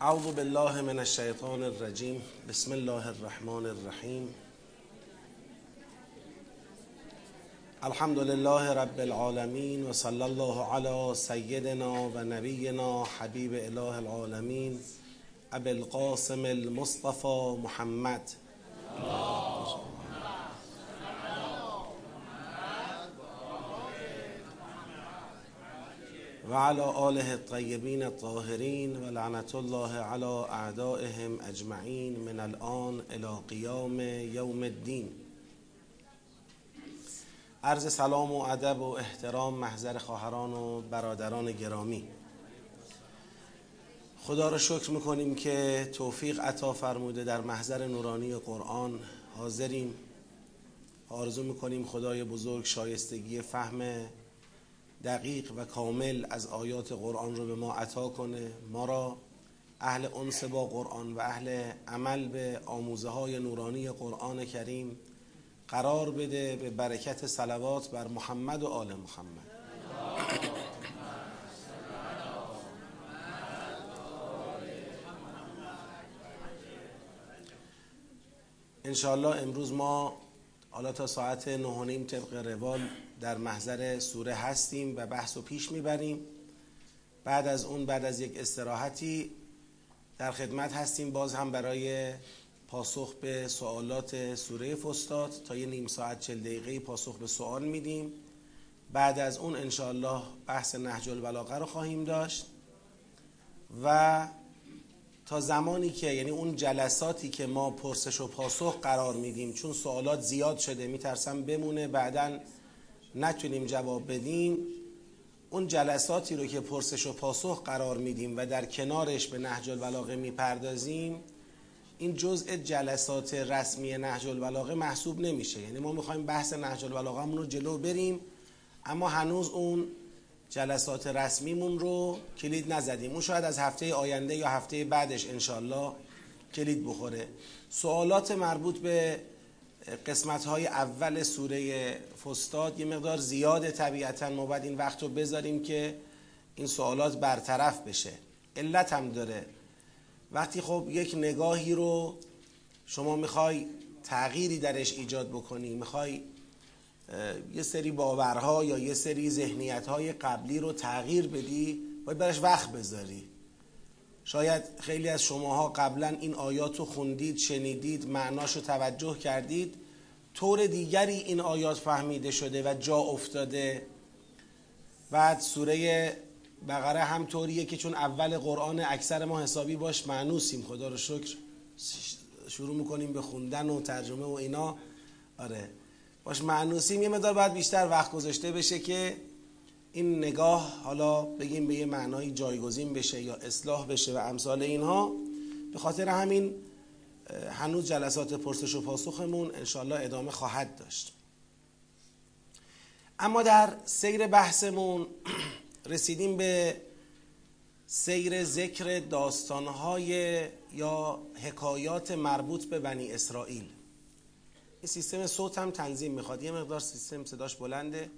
اعوذ بالله من الشیطان الرجیم. بسم الله الرحمن الرحیم. الحمد لله رب العالمین و صلی الله علی سیدنا و نبینا حبیب اله العالمین. ابی القاسم المصطفى محمد. و علی آله الطیبین الطاهرین و لعنت الله علی اعدائهم اجمعین من الان الى قیام یوم الدین. عرض سلام و ادب و احترام محضر خواهران و برادران گرامی. خدا را شکر می‌کنیم که توفیق عطا فرموده در محضر نورانی قرآن. حاضریم. آرزو می‌کنیم خدای بزرگ شایستگی فهم دقیق و کامل از آیات قرآن رو به ما عطا کنه. ما را اهل انس با قرآن و اهل عمل به آموزه های نورانی قرآن کریم قرار بده به برکت صلوات بر محمد و آل محمد. انشاءالله امروز ما حالا تا ساعت نه و نیم طبق روال در محضر سوره هستیم و بحث و پیش می‌بریم. بعد از اون بعد از یک استراحتی در خدمت هستیم. باز هم برای پاسخ به سوالات سوره فستاد تا یه نیم ساعت چل دقیقه پاسخ به سوال میدیم. بعد از اون انشاءالله بحث نهج البلاغه رو خواهیم داشت. و تا زمانی که یعنی اون جلساتی که ما پرسش و پاسخ قرار میدیم چون سوالات زیاد شده میترسم بمونه بعدا نتونیم جواب بدیم اون جلساتی رو که پرسش و پاسخ قرار میدیم و در کنارش به نهج البلاغه می‌پردازیم این جزء جلسات رسمی نهج البلاغه محسوب نمیشه. یعنی ما می‌خوایم بحث نهج البلاغه رو جلو بریم اما هنوز اون جلسات رسمیمون رو کلید نزدیم. اون شاید از هفته آینده یا هفته بعدش انشالله کلید بخوره. سوالات مربوط به قسمت های اول سوره فستاد یه مقدار زیاده طبیعتا ما باید این وقت رو بذاریم که این سوالات برطرف بشه. علت هم داره. وقتی خب یک نگاهی رو شما می‌خوای تغییری درش ایجاد بکنی می‌خوای یه سری باورها یا یه سری ذهنیتهای قبلی رو تغییر بدی باید برش وقت بذاری. شاید خیلی از شماها قبلا این آیات رو خوندید شنیدید معناش رو توجه کردید. طور دیگری این آیات فهمیده شده و جا افتاده. بعد سوره بقره هم طوریه که چون اول قرآن اکثر ما حسابی باش معنوسیم. خدا رو شکر. شروع می‌کنیم به خوندن و ترجمه و اینا. آره. باش معنوسیم. یه مدار باید بیشتر وقت گذاشته بشه که این نگاه حالا بگیم به یه معنای جایگزین بشه یا اصلاح بشه و امثال اینها به خاطر همین هنوز جلسات پرسش و پاسخمون انشالله ادامه خواهد داشت. اما در سیر بحثمون رسیدیم به سیر ذکر داستانهای یا حکایات مربوط به بنی اسرائیل. این سیستم صوت هم تنظیم می‌خواد. یه مقدار سیستم صداش بلنده.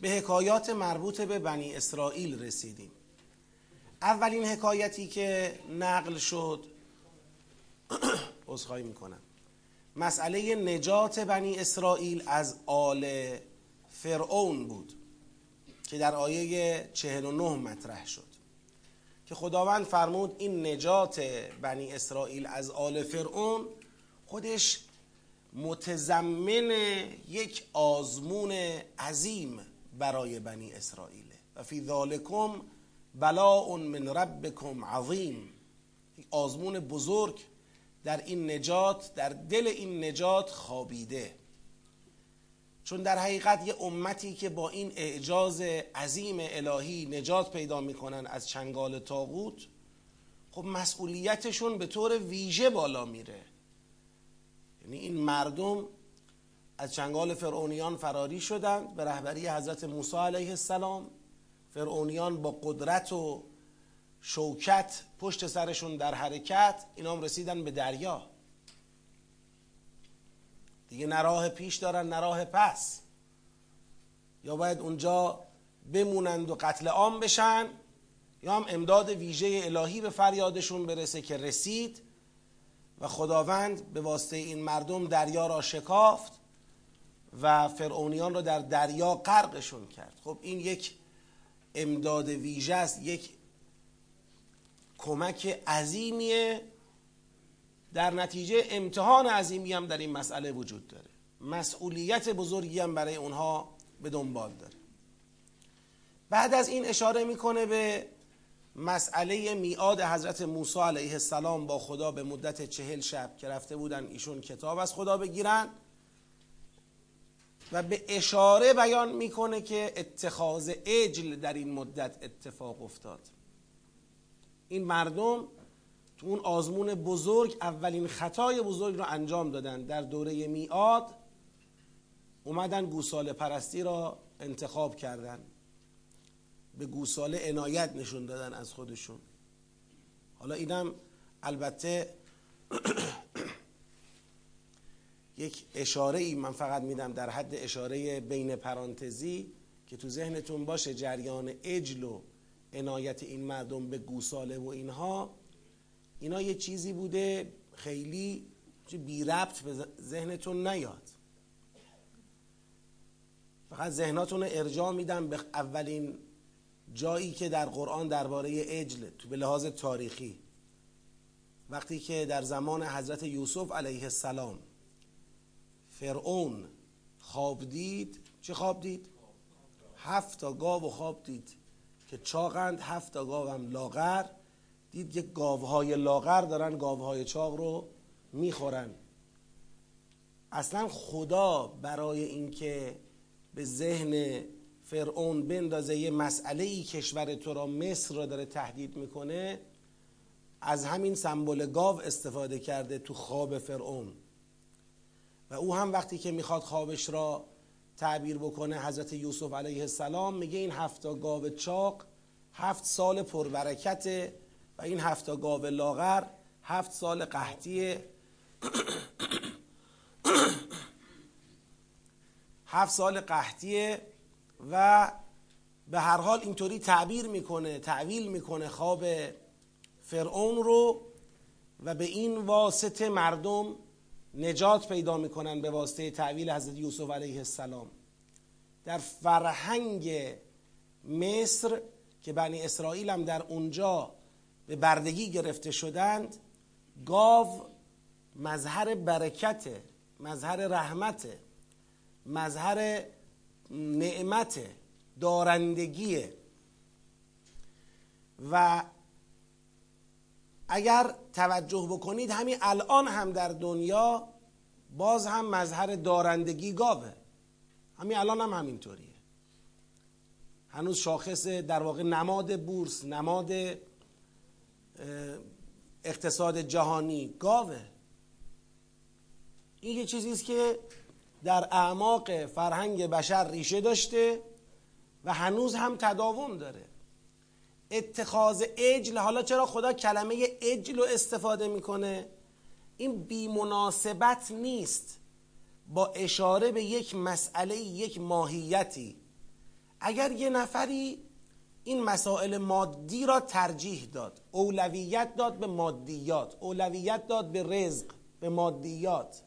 به حکایات مربوط به بنی اسرائیل رسیدیم. اولین حکایتی که نقل شد عذرخواهی می‌کنم. مسئله نجات بنی اسرائیل از آل فرعون بود که در آیه 49 مطرح شد. که خداوند فرمود این نجات بنی اسرائیل از آل فرعون خودش متضمن یک آزمون عظیم برای بنی اسرائیل. و فی ذالکم بلاء من ربکم عظیم. آزمون بزرگ در این نجات در دل این نجات خوابیده. چون در حقیقت یه امتی که با این اعجاز عظیم الهی نجات پیدا می‌کنن از چنگال تاغوت خب مسئولیتشون به طور ویژه بالا میره. یعنی این مردم از چنگال فرعونیان فراری شدند به رهبری حضرت موسی علیه السلام. فرعونیان با قدرت و شوکت پشت سرشون در حرکت اینا هم رسیدن به دریا. دیگه نه راه پیش دارن نه راه پس. یا باید اونجا بمونند و قتل عام بشن یا هم امداد ویژه الهی به فریادشون برسه که رسید. و خداوند به واسطه این مردم دریا را شکافت و فرعونیان را در دریا غرقشون کرد. خب این یک امداد ویژه است یک کمک عظیمیه. در نتیجه امتحان عظیمی هم در این مسئله وجود داره. مسئولیت بزرگی هم برای اونها به دنبال داره. بعد از این اشاره می‌کنه به مسئله میعاد حضرت موسی علیه السلام با خدا به مدت چهل شب که رفته بودن ایشون کتاب از خدا بگیرن و به اشاره بیان می‌کنه که اتخاذ اجل در این مدت اتفاق افتاد. این مردم تو اون آزمون بزرگ اولین خطای بزرگ رو انجام دادن. در دوره میعاد اومدن گوساله پرستی را انتخاب کردن. به گوساله عنایت نشون دادن از خودشون. حالا اینم البته یک اشاره ای من فقط میدم در حد اشاره بین پرانتزی که تو ذهنتون باشه جریان اجل و عنایت این مردم به گوساله و اینها اینا یه چیزی بوده خیلی بی ربط به ذهنتون نیاد. فقط ذهناتون ارجاع میدم به اولین جایی که در قرآن درباره اجل تو به لحاظ تاریخی. وقتی که در زمان حضرت یوسف علیه السلام فرعون خواب دید چه خواب دید؟ هفت تا گاو خواب دید که چاقند هفت تا گاو هم لاغر. دید که گاوهای لاغر دارن گاوهای چاق رو می‌خورن. اصلا خدا برای اینکه به ذهن فرعون بندازه یه مسئله ای کشور تو را مصر را داره تهدید می‌کنه از همین سمبل گاو استفاده کرده تو خواب فرعون. و او هم وقتی که می‌خواد خوابش را تعبیر بکنه حضرت یوسف علیه السلام میگه این هفتا گاو چاق هفت سال پربرکته و این هفتا گاو لاغر هفت سال قحطیه هفت سال قحطیه و به هر حال اینطوری تعبیر می‌کنه تعویل می‌کنه خواب فرعون رو و به این واسطه مردم نجات پیدا می‌کنن به واسطه تعویل حضرت یوسف علیه السلام. در فرهنگ مصر که بنی اسرائیل هم در اونجا به بردگی گرفته شدند گاو مظهر برکته مظهر رحمته مظهر نعمت دارندگیه. و اگر توجه بکنید همین الان هم در دنیا باز هم مظهر دارندگی گاوه. همین الان هم همینطوریه. هنوز شاخص در واقع نماد بورس نماد اقتصاد جهانی گاوه. این یه چیزی است که در اعماق فرهنگ بشر ریشه داشته و هنوز هم تداوم داره. اتخاذ اجل حالا چرا خدا کلمه اجل رو استفاده می‌کنه؟ این بیمناسبت نیست. با اشاره به یک مسئله یک ماهیتی. اگر یه نفری این مسائل مادی را ترجیح داد اولویت داد به مادیات اولویت داد به رزق به مادیات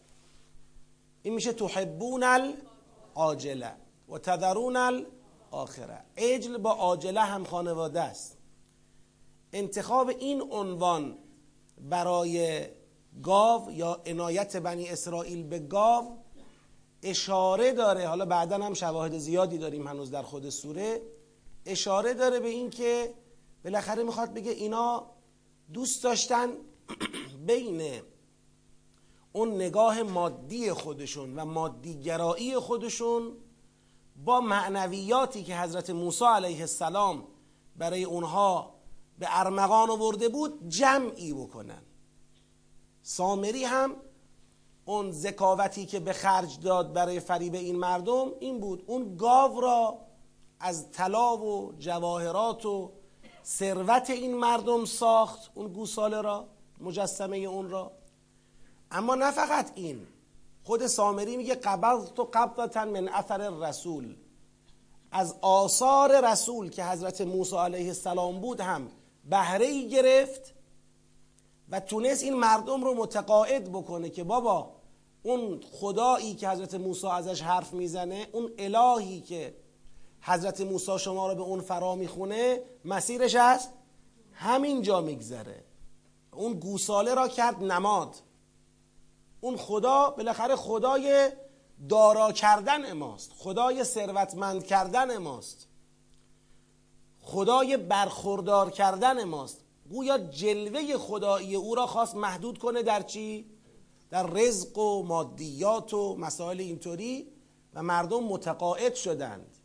این میشه تحبون العاجله و تذرون الاخره عجل با عاجله هم خانواده است. انتخاب این عنوان برای گاو یا عنایت بنی اسرائیل به گاو اشاره داره. حالا بعدا هم شواهد زیادی داریم هنوز در خود سوره. اشاره داره به این که بالاخره می‌خواد بگه اینا دوست داشتن بین اون نگاه مادی خودشون و مادیگرایی خودشون با معنویاتی که حضرت موسی علیه السلام برای اونها به ارمغان آورده بود جمعی بکنن. سامری هم اون ذکاوتی که به خرج داد برای فریب این مردم این بود. اون گاو را از طلا و جواهرات و ثروت این مردم ساخت اون گوساله را مجسمه اون را. اما نه فقط این. خود سامری میگه قبض تو قبضتا من اثر رسول از آثار رسول که حضرت موسی علیه السلام بود هم بهره ای گرفت و تونست این مردم رو متقاعد بکنه که بابا اون خدایی که حضرت موسی ازش حرف می‌زنه اون الهی که حضرت موسی شما رو به اون فرا می‌خونه مسیرش از همین جا میگذره. اون گوساله را کرد نماد. اون خدا بالاخره خدای دارا کردن ماست. خدای ثروتمند کردن ماست. خدای برخوردار کردن ماست. گویا جلوه خدایی او را خواست محدود کنه در چی؟ در رزق و مادیات و مسائل اینطوری و مردم متقاعد شدند.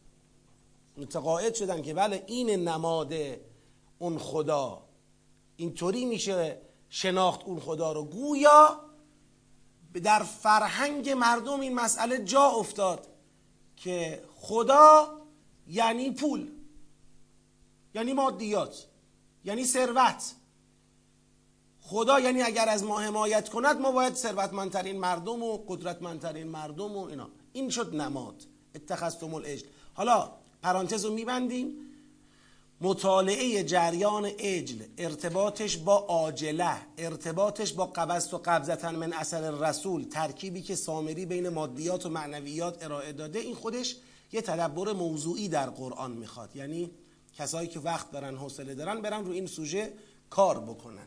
متقاعد شدند که بله این نماد اون خدا. اینطوری میشه شناخت اون خدا رو. گویا در فرهنگ مردم این مسئله جا افتاد که خدا یعنی پول یعنی مادیات یعنی ثروت. خدا یعنی اگر از ما حمایت کند ما باید ثروتمندترین مردم و قدرتمندترین مردم و اینا. این شد نماد اتخذتم الاجل حالا پرانتز رو میبندیم. مطالعه جریان اجل ارتباطش با آجله ارتباطش با قبضت و قبضتن من اثر رسول ترکیبی که سامری بین مادیات و معنویات ارائه داده این خودش یه تدبر موضوعی در قرآن می‌خواد. یعنی کسایی که وقت دارن حوصله دارن برن رو این سوژه کار بکنن.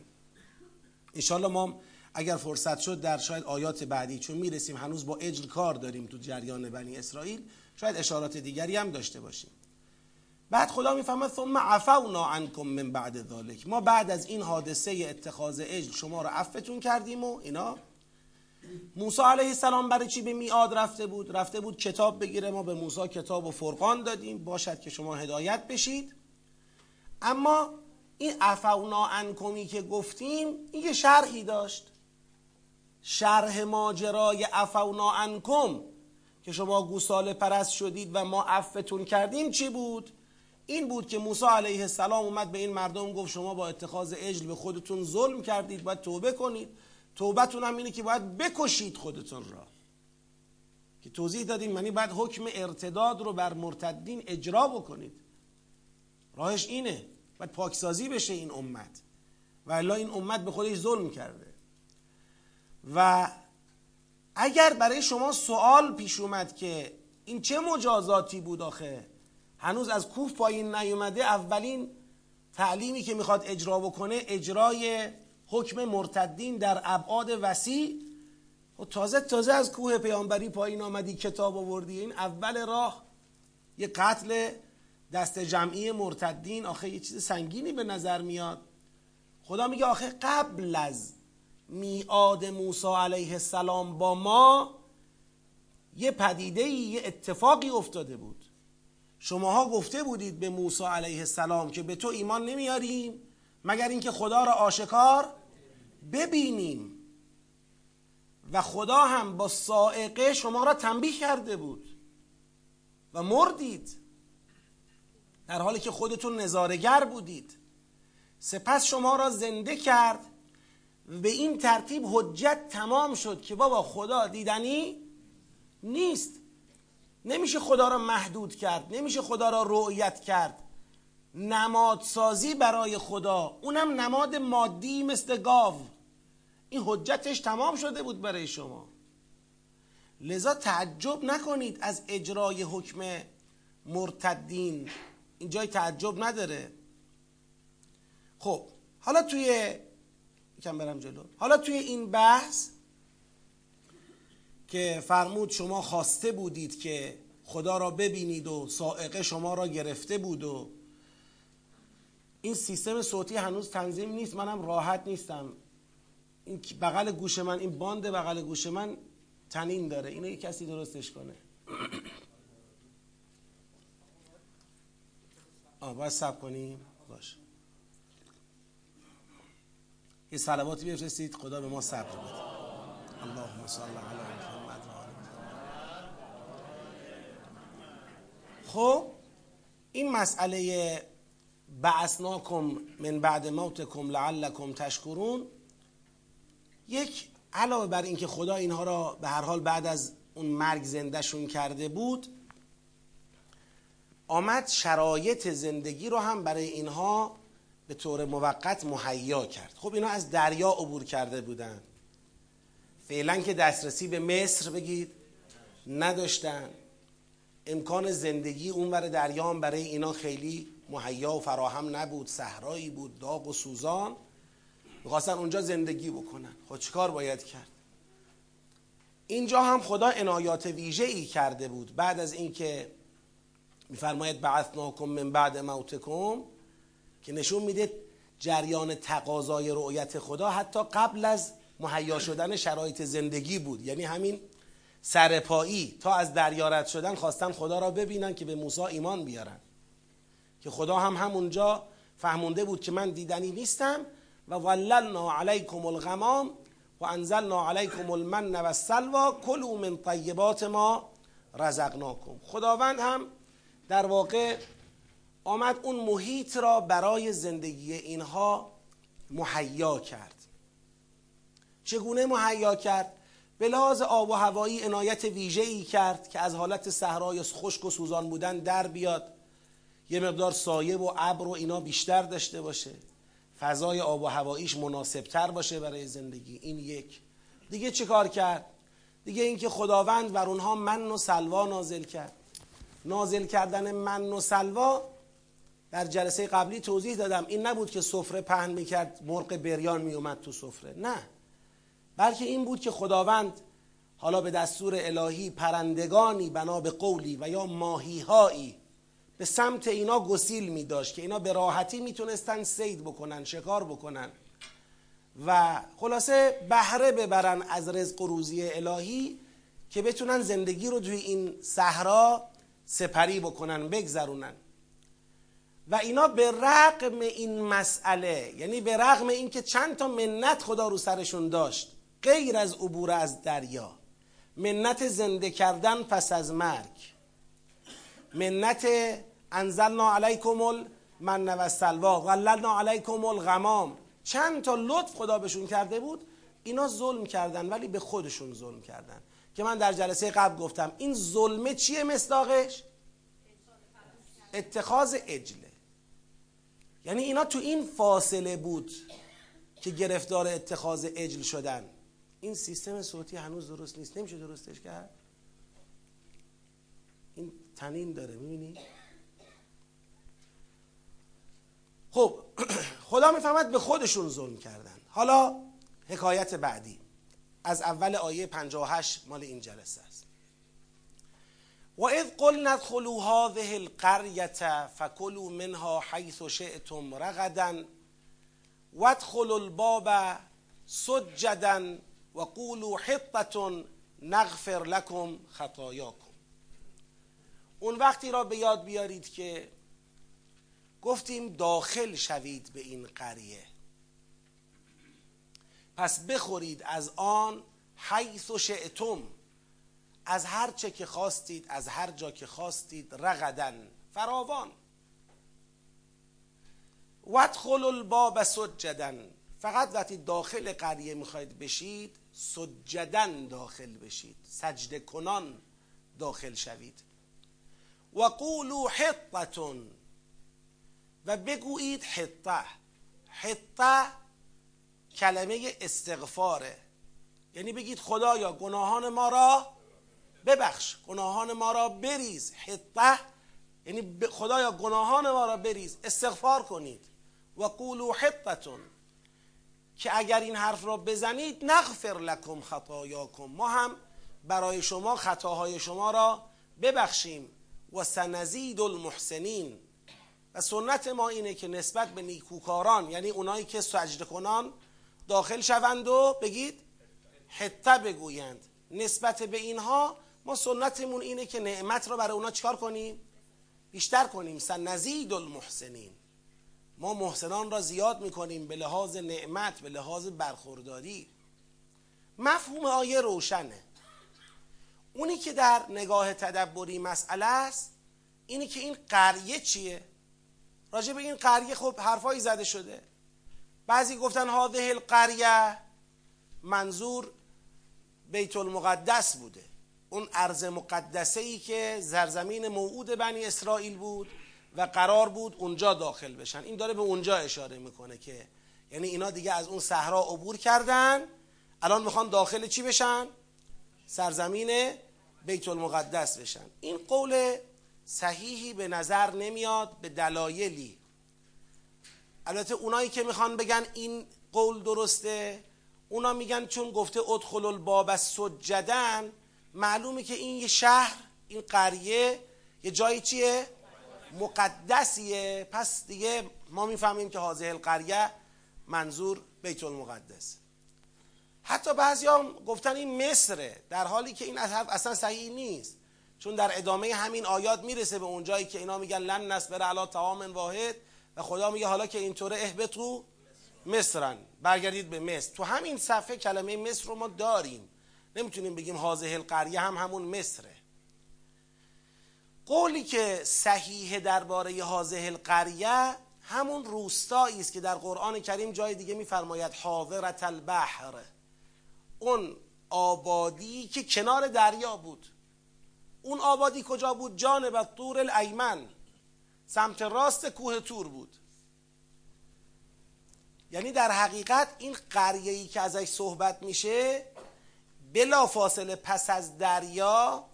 انشالله ما اگر فرصت شد در شاید آیات بعدی چون می‌رسیم هنوز با اجل کار داریم تو جریان بنی اسرائیل شاید اشارات دیگری هم داشته باشیم. بعد خدا می‌فهمد ثم عفونا عنکم من بعد ذالک ما بعد از این حادثه اتخاذ اجل شما رو عفتون کردیم و اینا. موسی علیه السلام برای چی به میاد رفته بود؟ رفته بود کتاب بگیره. ما به موسی کتاب و فرقان دادیم. باشد که شما هدایت بشید. اما این عفونا عنکمی که گفتیم این یه شرحی داشت. شرح ماجرای عفونا عنکم که شما گوساله پرست شدید و ما عفتون کردیم چی بود؟ این بود که موسی علیه السلام اومد به این مردم گفت شما با اتخاذ اجل به خودتون ظلم کردید باید توبه کنید. توبتون هم اینه که باید بکشید خودتون را. که توضیح دادیم یعنی باید حکم ارتداد رو بر مرتدین اجرا بکنید. راهش اینه باید پاکسازی بشه این امت. و الا این امت به خودش ظلم کرده. و اگر برای شما سوال پیش اومد که این چه مجازاتی بود آخه؟ هنوز از کوف پایین نیومده اولین تعلیمی که می‌خواد اجرا بکنه اجرای حکم مرتدین در ابعاد وسیع. و تازه تازه از کوه پیامبری پایین آمدی کتاب آوردی. این اول راه یه قتل دست جمعی مرتدین. آخه یه چیز سنگینی به نظر میاد. خدا میگه آخه قبل از میعاد موسی علیه السلام با ما یه پدیده یه اتفاقی افتاده بود. شماها گفته بودید به موسی علیه السلام که به تو ایمان نمیاریم مگر اینکه خدا را آشکار ببینیم. و خدا هم با سائقه شما را تنبیه کرده بود و مردید در حالی که خودتون نظارگر بودید. سپس شما را زنده کرد. به این ترتیب حجت تمام شد که بابا خدا دیدنی نیست. نمیشه خدا را محدود کرد نمیشه خدا را رؤیت کرد. نمادسازی برای خدا اونم نماد مادی مثل گاو. این حجتش تمام شده بود برای شما. لذا تعجب نکنید از اجرای حکم مرتدین. این جای تعجب نداره. خب حالا توی یکم برم جلو. حالا توی این بحث که فرمود شما خواسته بودید که خدا را ببینید و سائقه شما را گرفته بود و این سیستم صوتی هنوز تنظیم نیست منم راحت نیستم. این بغل گوش من این باند بغل گوش من تنین داره. اینو یه کسی درستش کنه. آه باید سب کنیم. باش یه سلواتی بفرستید خدا به ما صبر بده. اللهم صل علی محمد. خب این مسئله بعثناکم من بعد موتکم لعلکم تشکرون یک علاوه بر اینکه خدا اینها را به هر حال بعد از اون مرگ زندهشون کرده بود آمد شرایط زندگی رو هم برای اینها به طور موقت مهیا کرد. خب اینا از دریا عبور کرده بودن. فعلا که دسترسی به مصر بگید نداشتن. امکان زندگی اونور دریا هم برای اینا خیلی مهیا و فراهم نبود. صحرایی بود داغ و سوزان. می‌خواستن اونجا زندگی بکنن. خب چیکار باید کرد؟ اینجا هم خدا عنایات ویژه ای کرده بود. بعد از اینکه میفرماید بعثناکم من بعد موتکم که نشون میده جریان تقاضای رؤیت خدا حتی قبل از مهیا شدن شرایط زندگی بود. یعنی همین سرپایی تا از دریا رد شدن خواستن خدا را ببینن که به موسی ایمان بیارن. که خدا هم همونجا فهمونده بود که من دیدنی نیستم و وللنا علیکم الغمام و انزلنا علیکم المن و السلوا کلوا من طیبات ما رزقناکم. خداوند هم در واقع آمد اون محیط را برای زندگی اینها مهیا کرد. چگونه مهیا کرد؟ به لحاظ آب و هوایی عنایت ویژه ای کرد که از حالت صحرای خشک و سوزان بودن در بیاد. یه مقدار سایه و ابر و اینا بیشتر داشته باشه. فضای آب و هواییش مناسبتر باشه برای زندگی. این یک. دیگه چه کار کرد؟ دیگه اینکه خداوند بر اونها من و سلوا نازل کرد. نازل کردن من و سلوا در جلسه قبلی توضیح دادم. این نبود که سفره پهن می‌کرد مرغ بریان میومد تو سفره. نه. بلکه این بود که خداوند حالا به دستور الهی پرندگانی بنا به قولی و یا ماهیهایی به سمت اینا گسیل می داشت که اینا به راحتی می‌تونستن سید بکنن شکار بکنن و خلاصه بهره ببرن از رزق و روزی الهی که بتونن زندگی رو توی این صحرا سپری بکنن بگذرونن. و اینا به رغم این مسئله یعنی به رغم اینکه چند تا منت خدا رو سرشون داشت غیر از عبور از دریا. منت زنده کردن پس از مرگ. منت انزلنا علیکم المن و سلوا غللنا علیکم الغمام. چند تا لطف خدا بهشون کرده بود؟ اینا ظلم کردن ولی به خودشون ظلم کردن. که من در جلسه قبل گفتم این ظلمه چیه مصداقش؟ اتخاذ اجله. یعنی اینا تو این فاصله بود که گرفتار اتخاذ اجل شدن. این سیستم صوتی هنوز درست نیست. نمیشه درستش کرد؟ این تنین داره می‌بینی؟ خب خدا می‌فهمد به خودشون ظلم کردن حالا حکایت بعدی. از اول آیه 58 مال این جلسه است. و اذ قلنا ادخلوا هذه القرية فكلوا منها حيث شئتم رغدا وادخلوا الباب سجدا و قولوا حطة نغفر لكم خطاياكم. اون وقتی را به یاد بیارید که گفتیم داخل شوید به این قریه. پس بخورید از آن حیث و شعتم از هر چه که خواستید از هر جا که خواستید رغدن فراوان. وادخلوا الباب سجدن فقط وقتی داخل قریه می‌خواید بشید سجدن داخل بشید. سجده کنان داخل شوید. و قولوا حطتون و بگویید حطه حطه کلمه استغفاره. یعنی بگید خدایا گناهان ما را ببخش. گناهان ما را بریز. حطه یعنی خدایا گناهان ما را بریز. استغفار کنید. و قولوا حطتون که اگر این حرف را بزنید نغفر لکم خطایاکم. ما هم برای شما خطاهای شما را ببخشیم. و سنزید المحسنین. و سنت ما اینه که نسبت به نیکوکاران یعنی اونایی که سجده کنان داخل شوند و بگید حته بگویند. نسبت به اینها ما سنتمون اینه که نعمت را برای اونا چکار کنیم؟ بیشتر کنیم. سنزید المحسنین. ما محسنان را زیاد می‌کنیم به لحاظ نعمت به لحاظ برخورداری. مفهوم آیه روشنه. اونی که در نگاه تدبری مسئله است اینی که این قریه چیه؟ راجع به این قریه خب حرفایی زده شده. بعضی گفتن هاده القریه منظور بیت المقدس بوده. اون ارز مقدسه ای که زرزمین موعود بنی اسرائیل بود. و قرار بود اونجا داخل بشن. این داره به اونجا اشاره می‌کنه که یعنی اینا دیگه از اون صحرا عبور کردن. الان می‌خوان داخل چی بشن؟ سرزمین بیت المقدس بشن. این قول صحیحی به نظر نمیاد به دلایلی. البته اونایی که می‌خوان بگن این قول درسته اونا میگن چون گفته ادخل الباب سجدن معلومه که این یه شهر این قریه یه جایی چیه؟ مقدسیه. پس دیگه ما می‌فهمیم که حاضر القریه منظور بیت المقدس. حتی بعضی هم گفتن این مصره در حالی که این اصلا صحیح نیست. چون در ادامه همین آیات می‌رسه به اون جایی که اینا میگن لن نصبر علی طعام واحد و خدا میگه حالا که اینطوره اهبطو مصرن. برگردید به مصر. تو همین صفحه کلمه مصر رو ما داریم. نمی‌تونیم بگیم حاضه القریه هم همون مصره. قولی که صحیح درباره حاضه القریه همون روستایی است که در قرآن کریم جای دیگه میفرماید حاضرت البحر. اون آبادی که کنار دریا بود. اون آبادی کجا بود؟ جانب طور الایمن سمت راست کوه تور بود. یعنی در حقیقت این قریه ای که ازش صحبت میشه بلا فاصله پس از دریا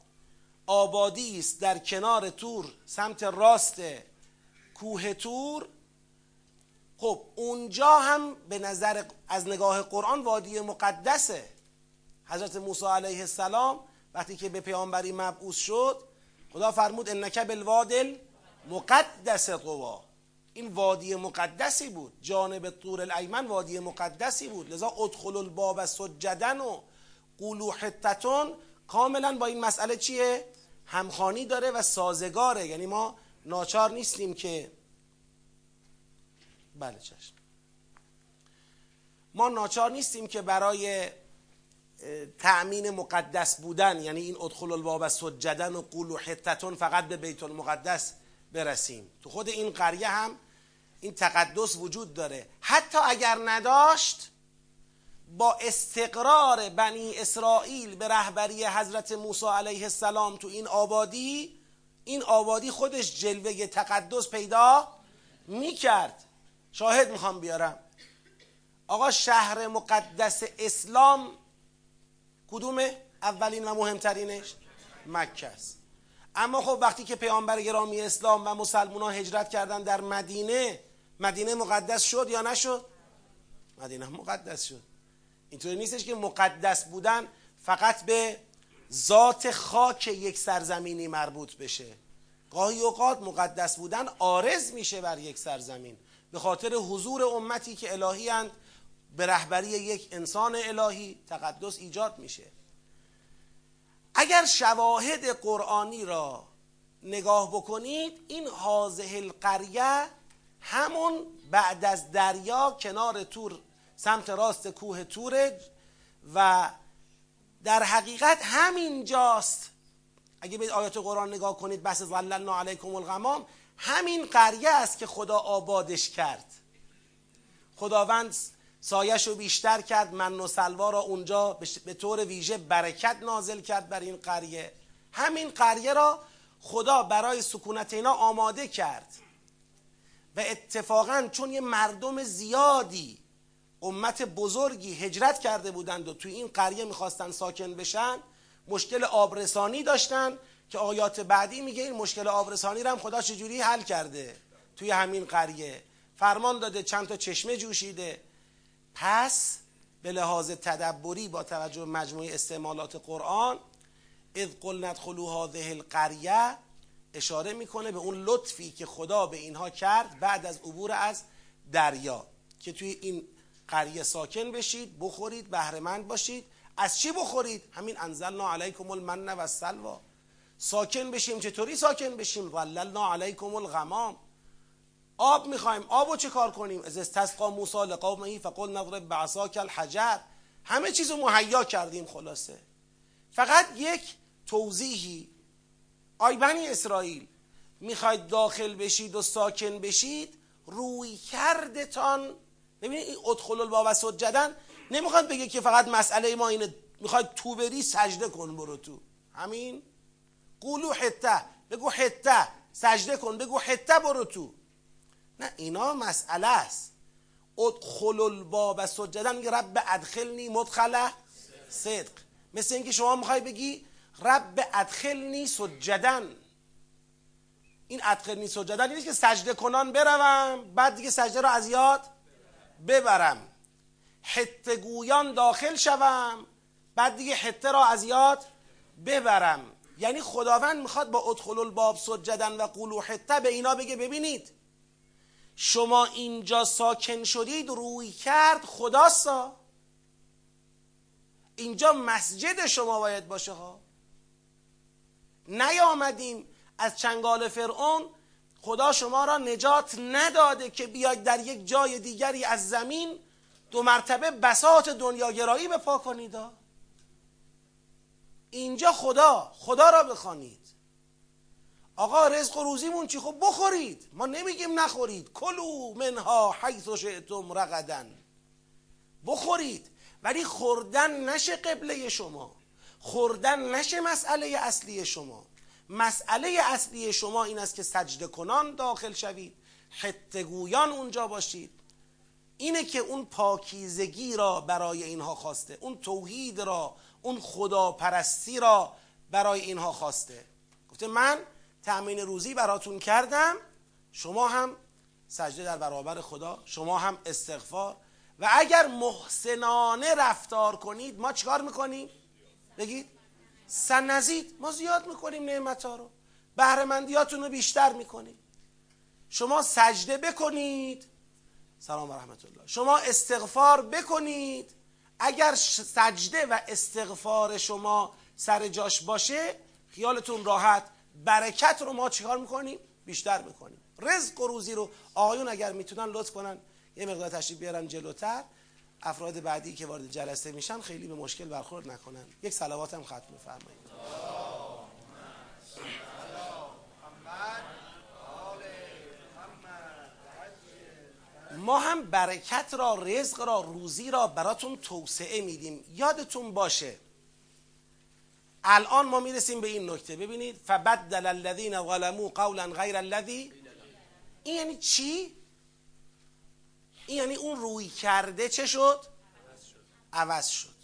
آبادی است در کنار تور سمت راست کوه تور. خب اونجا هم به نظر از نگاه قرآن وادی مقدسه. حضرت موسی علیه السلام وقتی که به پیامبری مبعوث شد خدا فرمود انک بالواد مقدس قوا این وادی مقدسی بود. جانب طور الایمن وادی مقدسی بود. لذا ادخل الباب سجدن و قولو حتتون کاملا با این مسئله چیه؟ همخانی داره و سازگاره. یعنی ما ناچار نیستیم که بله چشم. ما ناچار نیستیم که برای تأمین مقدس بودن یعنی این ادخل الباب سجدن و قول و حتتون فقط به بیت المقدس برسیم. تو خود این قریه هم این تقدس وجود داره. حتی اگر نداشت با استقرار بنی اسرائیل به رهبری حضرت موسی علیه السلام تو این آبادی این آبادی خودش جلوه تقدس پیدا می‌کرد. شاهد می‌خوام بیارم. آقا شهر مقدس اسلام کدومه؟ اولین و مهمترینش مکه است. اما خب وقتی که پیامبر گرامی اسلام و مسلمان ها هجرت کردن در مدینه مدینه مقدس شد یا نشد؟ مدینه مقدس شد. اینطوری نیستش که مقدس بودن فقط به ذات خاک یک سرزمینی مربوط بشه. گاهی اوقات مقدس بودن آرز میشه بر یک سرزمین. به خاطر حضور امتی که الهی هند به رهبری یک انسان الهی تقدس ایجاد میشه. اگر شواهد قرآنی را نگاه بکنید این حاضه القریه همون بعد از دریا کنار تور سمت راست کوه توره و در حقیقت همین جاست اگه به آیات قرآن نگاه کنید بس ظللنا علیکم الغمام همین قریه است که خدا آبادش کرد. خداوند سایش رو بیشتر کرد من و سلوا را اونجا به طور ویژه برکت نازل کرد بر این قریه. همین قریه را خدا برای سکونت اینا آماده کرد. و اتفاقا چون یه مردم زیادی امت بزرگی هجرت کرده بودند و توی این قریه می‌خواستن ساکن بشن مشکل آبرسانی داشتن که آیات بعدی میگه این مشکل آبرسانی رو هم خدا چجوری حل کرده توی همین قریه؟ فرمان داده چند تا چشمه جوشیده. پس به لحاظ تدبری با توجه به مجموعه استعمالات قرآن اذ قل ندخلوا هذه القریه اشاره می‌کنه به اون لطفی که خدا به اینها کرد بعد از عبور از دریا که توی این قریه ساکن بشید بخورید بهرهمند باشید. از چی بخورید؟ همین انزلنا علیکم المن و السلوا. ساکن بشیم چطوری ساکن بشیم؟ وللنا علیکم الغمام. آب می‌خوایم آبو چه کار کنیم؟ از استسقا موسی لقومه فقل نضرب بعصاک الحجر. همه چیزو مهیا کردیم خلاصه. فقط یک توضیحی. آی بنی اسرائیل می‌خواید داخل بشید و ساکن بشید روی کردتان ببینید این ادخل الباب سجدن نمی‌خواد بگه که فقط مسئله ما اینه می‌خواید تو بری سجده کن برو تو. همین؟ قولو حته بگو حته سجده کن بگو حته برو تو. نه اینا مسئله است. ادخل الباب سجدن میگه رب ادخلنی مدخله صدق. مثل اینکه شما می‌خوای بگی رب ادخلنی سجدن. این ادخلنی سجدن نیست که سجده کنان بروم بعد دیگه سجده رو از یاد ببرم. حته گویان داخل شوم بعد دیگه حته را از یاد ببرم. یعنی خداوند می‌خواد با ادخل الباب سجدن و قولو حته به اینا بگه ببینید. شما اینجا ساکن شدید روی کرد خداستا اینجا مسجد شما باید باشه ها. نیامدیم از چنگال فرعون خدا شما را نجات نداده که بیاید در یک جای دیگری از زمین دو مرتبه بساط دنیاگرایی به پا کنید. اینجا خدا خدا را بخوانید. آقا رزق و روزیمون چی؟ خب بخورید. ما نمیگیم نخورید. کلو منها حیث شئتم رغدن بخورید. ولی خوردن نشه قبله شما. خوردن نشه مسئله اصلی شما. مسئله اصلی شما این است که سجده کنان داخل شوید. حتگویان اونجا باشید. اینه که اون پاکیزگی را برای اینها خواسته. اون توحید را اون خداپرستی را برای اینها خواسته. گفته من تأمین روزی براتون کردم. شما هم سجده در برابر خدا شما هم استغفار. و اگر محسنانه رفتار کنید ما چیکار می‌کنیم؟ بگید. سنزید ما زیاد می‌کنیم نعمت ها رو. بهرمندیاتون رو بیشتر می‌کنیم. شما سجده بکنید. سلام و رحمت الله شما استغفار بکنید. اگر سجده و استغفار شما سر جاش باشه خیالتون راحت برکت رو ما چیکار می‌کنیم؟ بیشتر می‌کنیم. رزق و روزی رو آقایون اگر می‌تونن لطف کنن یه مقدار تشریف بیارن جلوتر. افراد بعدی که وارد جلسه میشن خیلی به مشکل برخورد نکنن. یک صلوات هم ختم بفرمایید. ما هم برکت را رزق را روزی را براتون توسعه میدیم. یادتون باشه. الان ما می‌رسیم به این نکته. ببینید فبدل الذین ظلموا قولا غیر الذی. این یعنی چی؟ این یعنی اون روی کرده چه شد؟ عوض شد.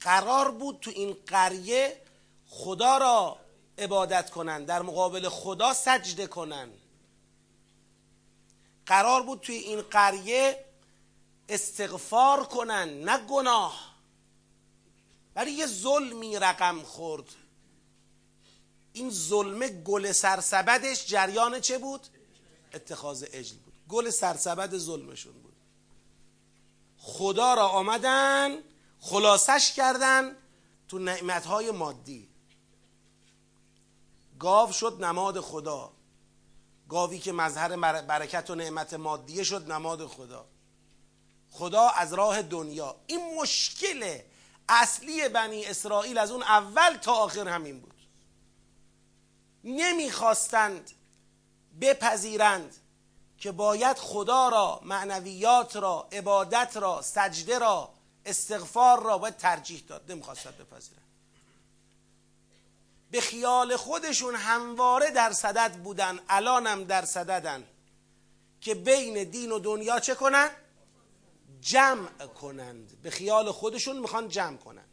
قرار بود تو این قریه خدا را عبادت کنن در مقابل خدا سجده کنن. قرار بود توی این قریه استغفار کنن نه گناه. ولی یه ظلمی رقم خورد. این ظلمه گل سرسبدش جریان چه بود؟ اتخاذ اجل بود. گل سرسبد ظلمشون بود. خدا را آمدن خلاصش کردن تو نعمتهای مادی. گاو شد نماد خدا. گاوی که مظهر برکت و نعمت مادیه شد نماد خدا. خدا از راه دنیا. این مشکل اصلی بنی اسرائیل از اون اول تا آخر همین بود. نمی‌خواستند بپذیرند. که باید خدا را معنویات را عبادت را سجده را استغفار را باید ترجیح داد. نمی‌خواستند بپذیرند به خیال خودشون همواره در صدد بودن. الانم در صددن. که بین دین و دنیا چه کنن؟ جمع کنند. به خیال خودشون می‌خوان جمع کنند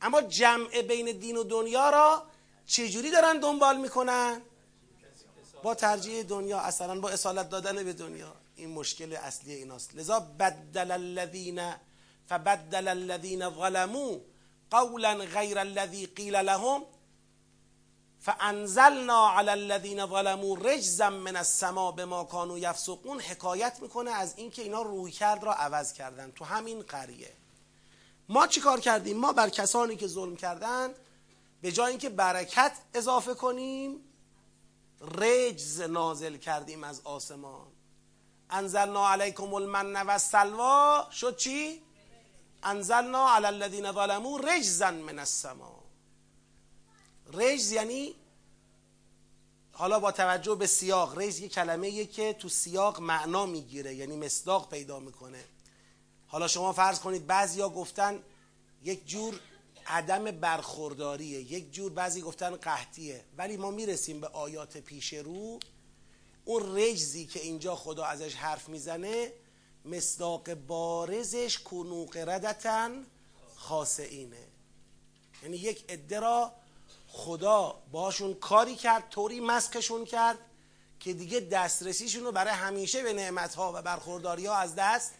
اما جمع بین دین و دنیا را چجوری دارن دنبال می‌کنن؟ با ترجیح دنیا اصلا با اصالت دادن به دنیا. این مشکل اصلی ایناست. لذا بدل الذین فبدل الذین ظلموا قولا غیر الذی قیل لهم فانزلنا علی الذین ظلموا رجزا من السماء بما كانوا یفسقون. حکایت می‌کنه از اینکه اینا روی کرد را عوض کردن تو همین قریه. ما چی کار کردیم؟ ما بر کسانی که ظلم کردند به جای اینکه برکت اضافه کنیم رجز نازل کردیم از آسمان. انزلنا علیکم المن و السلوا شد چی؟ انزلنا علی الذین ظلموا رجزا من السما. رجز یعنی حالا با توجه به سیاق رجز یه کلمه که تو سیاق معنا می‌گیره یعنی مصداق پیدا می‌کنه. حالا شما فرض کنید بعضیا گفتن یک جور عدم برخورداریه. یک جور بعضی گفتن قحطیه. ولی ما می‌رسیم به آیات پیش رو. اون رجزی که اینجا خدا ازش حرف می‌زنه مصداق بارزش کنو قردتن خاصینه. یعنی یک عده را خدا باشون کاری کرد طوری مسخشون کرد که دیگه دسترسیشون رو برای همیشه به نعمتها و برخورداری ها از دست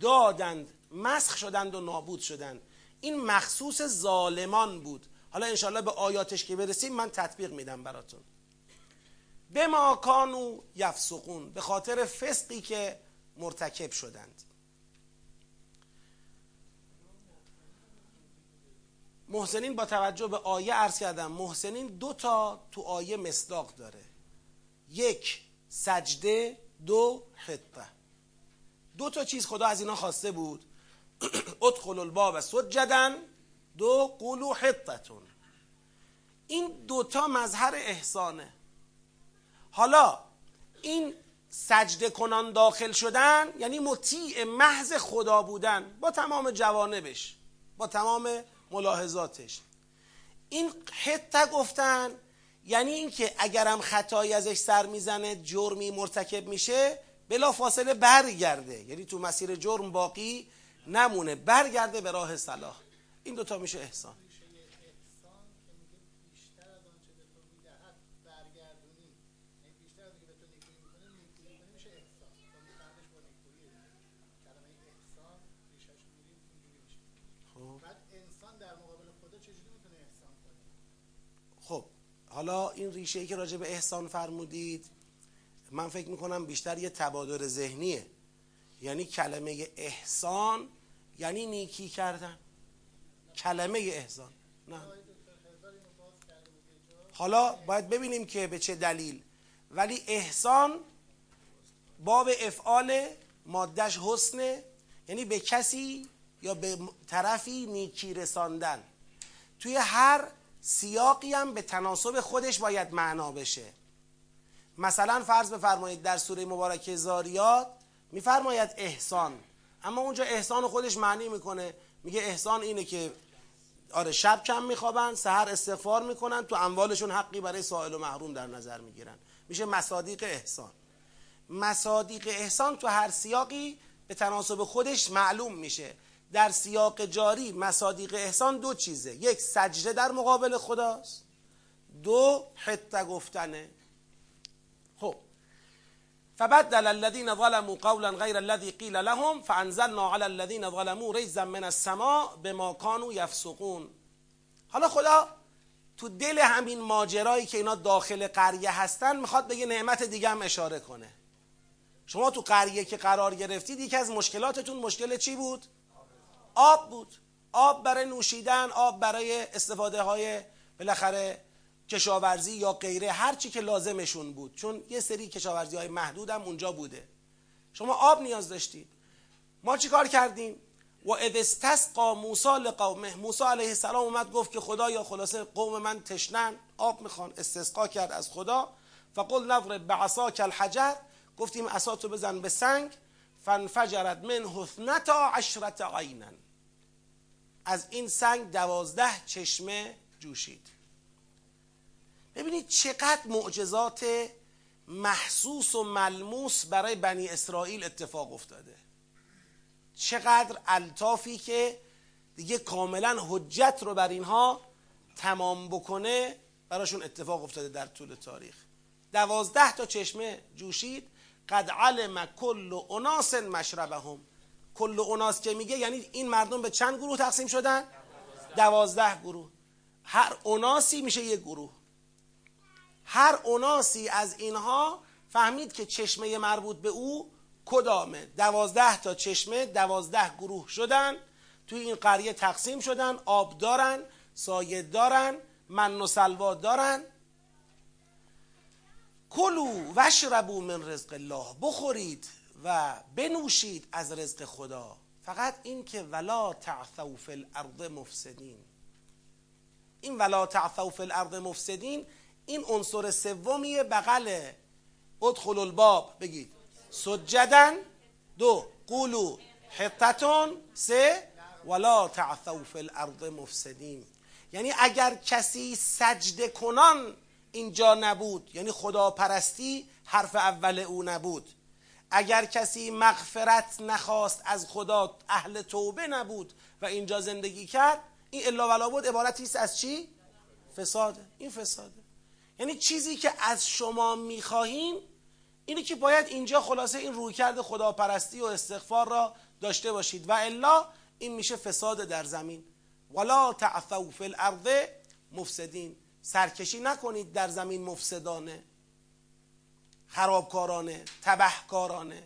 دادند. مسخ شدند و نابود شدند. این مخصوص ظالمان بود. حالا انشالله به آیاتش که برسیم من تطبیق میدم براتون. به ما کانو یفسقون به خاطر فسقی که مرتکب شدند. محسنین با توجه به آیه عرض کردم محسنین دو تا تو آیه مصداق داره. یک سجده دو خطه دو تا چیز خدا از اینا خواسته بود. ادخل الباب سجدن دو قولو حطتون. این دوتا مظهر احسانه. حالا این سجده کنان داخل شدن یعنی مطیع محض خدا بودن با تمام جوانبش با تمام ملاحظاتش. این حته گفتن یعنی اینکه اگرم خطایی ازش سر می‌زنه جرمی مرتکب میشه بلا فاصله برگرده. یعنی تو مسیر جرم باقی نمونه برگرده به راه صلاح. این دوتا میشه احسان. خب حالا این ریشه ای که راجع به احسان فرمودید من فکر می‌کنم بیشتر یه تبادر ذهنیه. یعنی کلمه احسان یعنی نیکی کردن. کلمه احسان نه. حالا باید ببینیم که به چه دلیل. ولی احسان باب افعال مادش حسنه یعنی به کسی یا به طرفی نیکی رساندن. توی هر سیاقی هم به تناسب خودش باید معنا بشه. مثلا فرض بفرمایید در سوره مبارکه زاریات میفرماید احسان. اما اونجا احسان خودش معنی می‌کنه. میگه احسان اینه که آره شب کم میخوابن سهر استغفار می‌کنن تو اموالشون حقی برای سائل و محروم در نظر می‌گیرن. میشه مصادیق احسان. مصادیق احسان تو هر سیاقی به تناسب خودش معلوم میشه. در سیاق جاری مصادیق احسان دو چیزه. یک سجده در مقابل خداست. دو حته گفتنه. فبدل الذين ظلموا قولا غير الذي قيل لهم فانزلنا على الذين ظلموا رجزا من السماء بما كانوا يفسقون. حالا خدا تو دل همین ماجرایی که اینا داخل قریه هستن می‌خواد به یه نعمت دیگه هم اشاره کنه. شما تو قریه که قرار گرفتید یکی از مشکلاتتون مشکل چی بود؟ آب بود. آب برای نوشیدن آب برای استفاده های بالاخره کشاورزی یا غیره هر چی که لازمشون بود. چون یه سری کشاورزی های محدود هم اونجا بوده. شما آب نیاز داشتید. ما چی کار کردیم؟ و استسقا موسی لقومه. موسی علیه السلام اومد گفت که خدا یا خلاصه قوم من تشنن. آب می‌خوان. استسقا کرد از خدا. فقل نضرب بعصاک الحجر. گفتیم عصاتو بزن به سنگ. فانفجرت من اثنتا عشرت عینا. از این سنگ دوازده چشمه جوشید. ببینید چقدر معجزات محسوس و ملموس برای بنی اسرائیل اتفاق افتاده. چقدر الطافی که دیگه کاملا حجت رو بر اینها تمام بکنه براشون اتفاق افتاده در طول تاریخ. دوازده تا چشمه جوشید. قد علم کل اناس مشربهم. کل اوناس که میگه یعنی این مردم به چند گروه تقسیم شدن؟ دوازده گروه. هر اوناسی میشه یک گروه. هر اوناسی از اینها فهمید که چشمه مربوط به او کدامه. دوازده تا چشمه دوازده گروه شدن. توی این قریه تقسیم شدن آب دارن سایه دارن من و سلوا دارن. کلو وشربو من رزق الله. بخورید و بنوشید از رزق خدا. فقط این که ولا تعثوا فی الارض مفسدین. این ولا تعثوا فی الارض مفسدین این عنصر سومی بغل ادخل الباب بگید. سجدن دو. قولو حتتون سه. ولا تعثوا فی الارض مفسدین. یعنی اگر کسی سجده کنان اینجا نبود یعنی خداپرستی حرف اول او نبود. اگر کسی مغفرت نخواست از خدا اهل توبه نبود و اینجا زندگی کرد این الا ولا بود عبارتی است از چی؟ فساده این فساده یعنی چیزی که از شما می‌خواهیم اینه که باید اینجا خلاصه این رویکرد خداپرستی و استغفار را داشته باشید. و الا این میشه فساد در زمین. ولا تعثوا فی الارض مفسدین. سرکشی نکنید در زمین مفسدانه خرابکارانه تبهکارانه.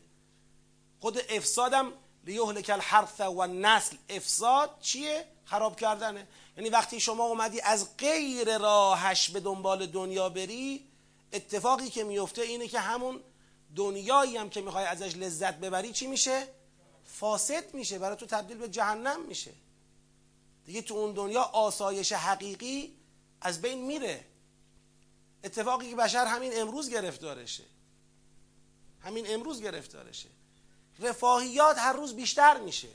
خود افسادم لیهلک الحرث و نسل افساد چیه؟ خراب کردنه. یعنی وقتی شما اومدی از غیر راهش به دنبال دنیا بری اتفاقی که میفته اینه که همون دنیایی هم که می‌خوای ازش لذت ببری چی میشه؟ فاسد میشه. برای تو تبدیل به جهنم میشه. دیگه تو اون دنیا آسایش حقیقی از بین میره. اتفاقی که بشر همین امروز گرفتارشه. همین امروز گرفتارشه. رفاهیات هر روز بیشتر میشه.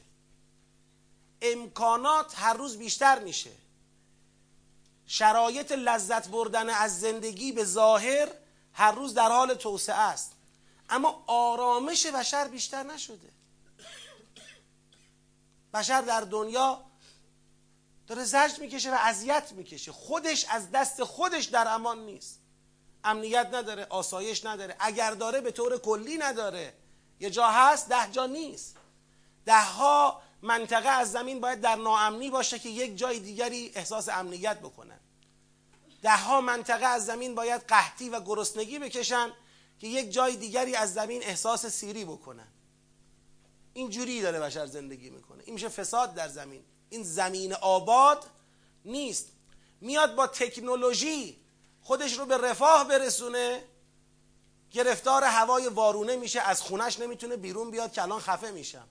امکانات هر روز بیشتر میشه. شرایط لذت بردن از زندگی به ظاهر هر روز در حال توسعه است. اما آرامش بشر بیشتر نشده. بشر در دنیا داره زجر می‌کشه و اذیت می‌کشه. خودش از دست خودش در امان نیست. امنیت نداره آسایش نداره. اگر داره به طور کلی نداره. یه جا هست ده جا نیست. ده ها منطقه از زمین باید در ناامنی باشه که یک جای دیگری احساس امنیت بکنن. ده ها منطقه از زمین باید قحطی و گرسنگی بکشن که یک جای دیگری از زمین احساس سیری بکنن. این جوری داره بشر زندگی می‌کنه. این میشه فساد در زمین. این زمین آباد نیست. میاد با تکنولوژی خودش رو به رفاه برسونه گرفتار هوای وارونه میشه از خونش نمی‌تونه بیرون بیاد که الان خفه میشم.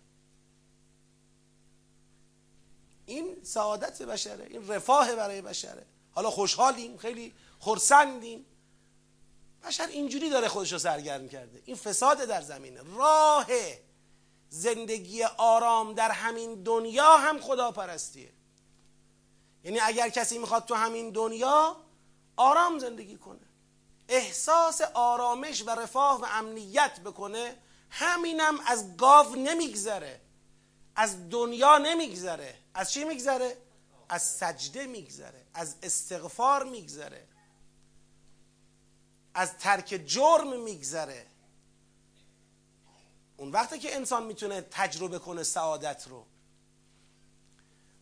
این سعادت بشره این رفاه برای بشره. حالا خوشحالیم خیلی خرسندیم. بشر اینجوری داره خودش رو سرگرم کرده. این فساد در زمینه. راه زندگی آرام در همین دنیا هم خداپرستیه. یعنی اگر کسی می‌خواد تو همین دنیا آرام زندگی کنه. احساس آرامش و رفاه و امنیت بکنه همینم از گاو نمیگذره. از دنیا نمیگذره. از چی میگذره؟ از سجده میگذره از استغفار میگذره از ترک جرم میگذره. اون وقتی که انسان می‌تونه تجربه کنه سعادت رو.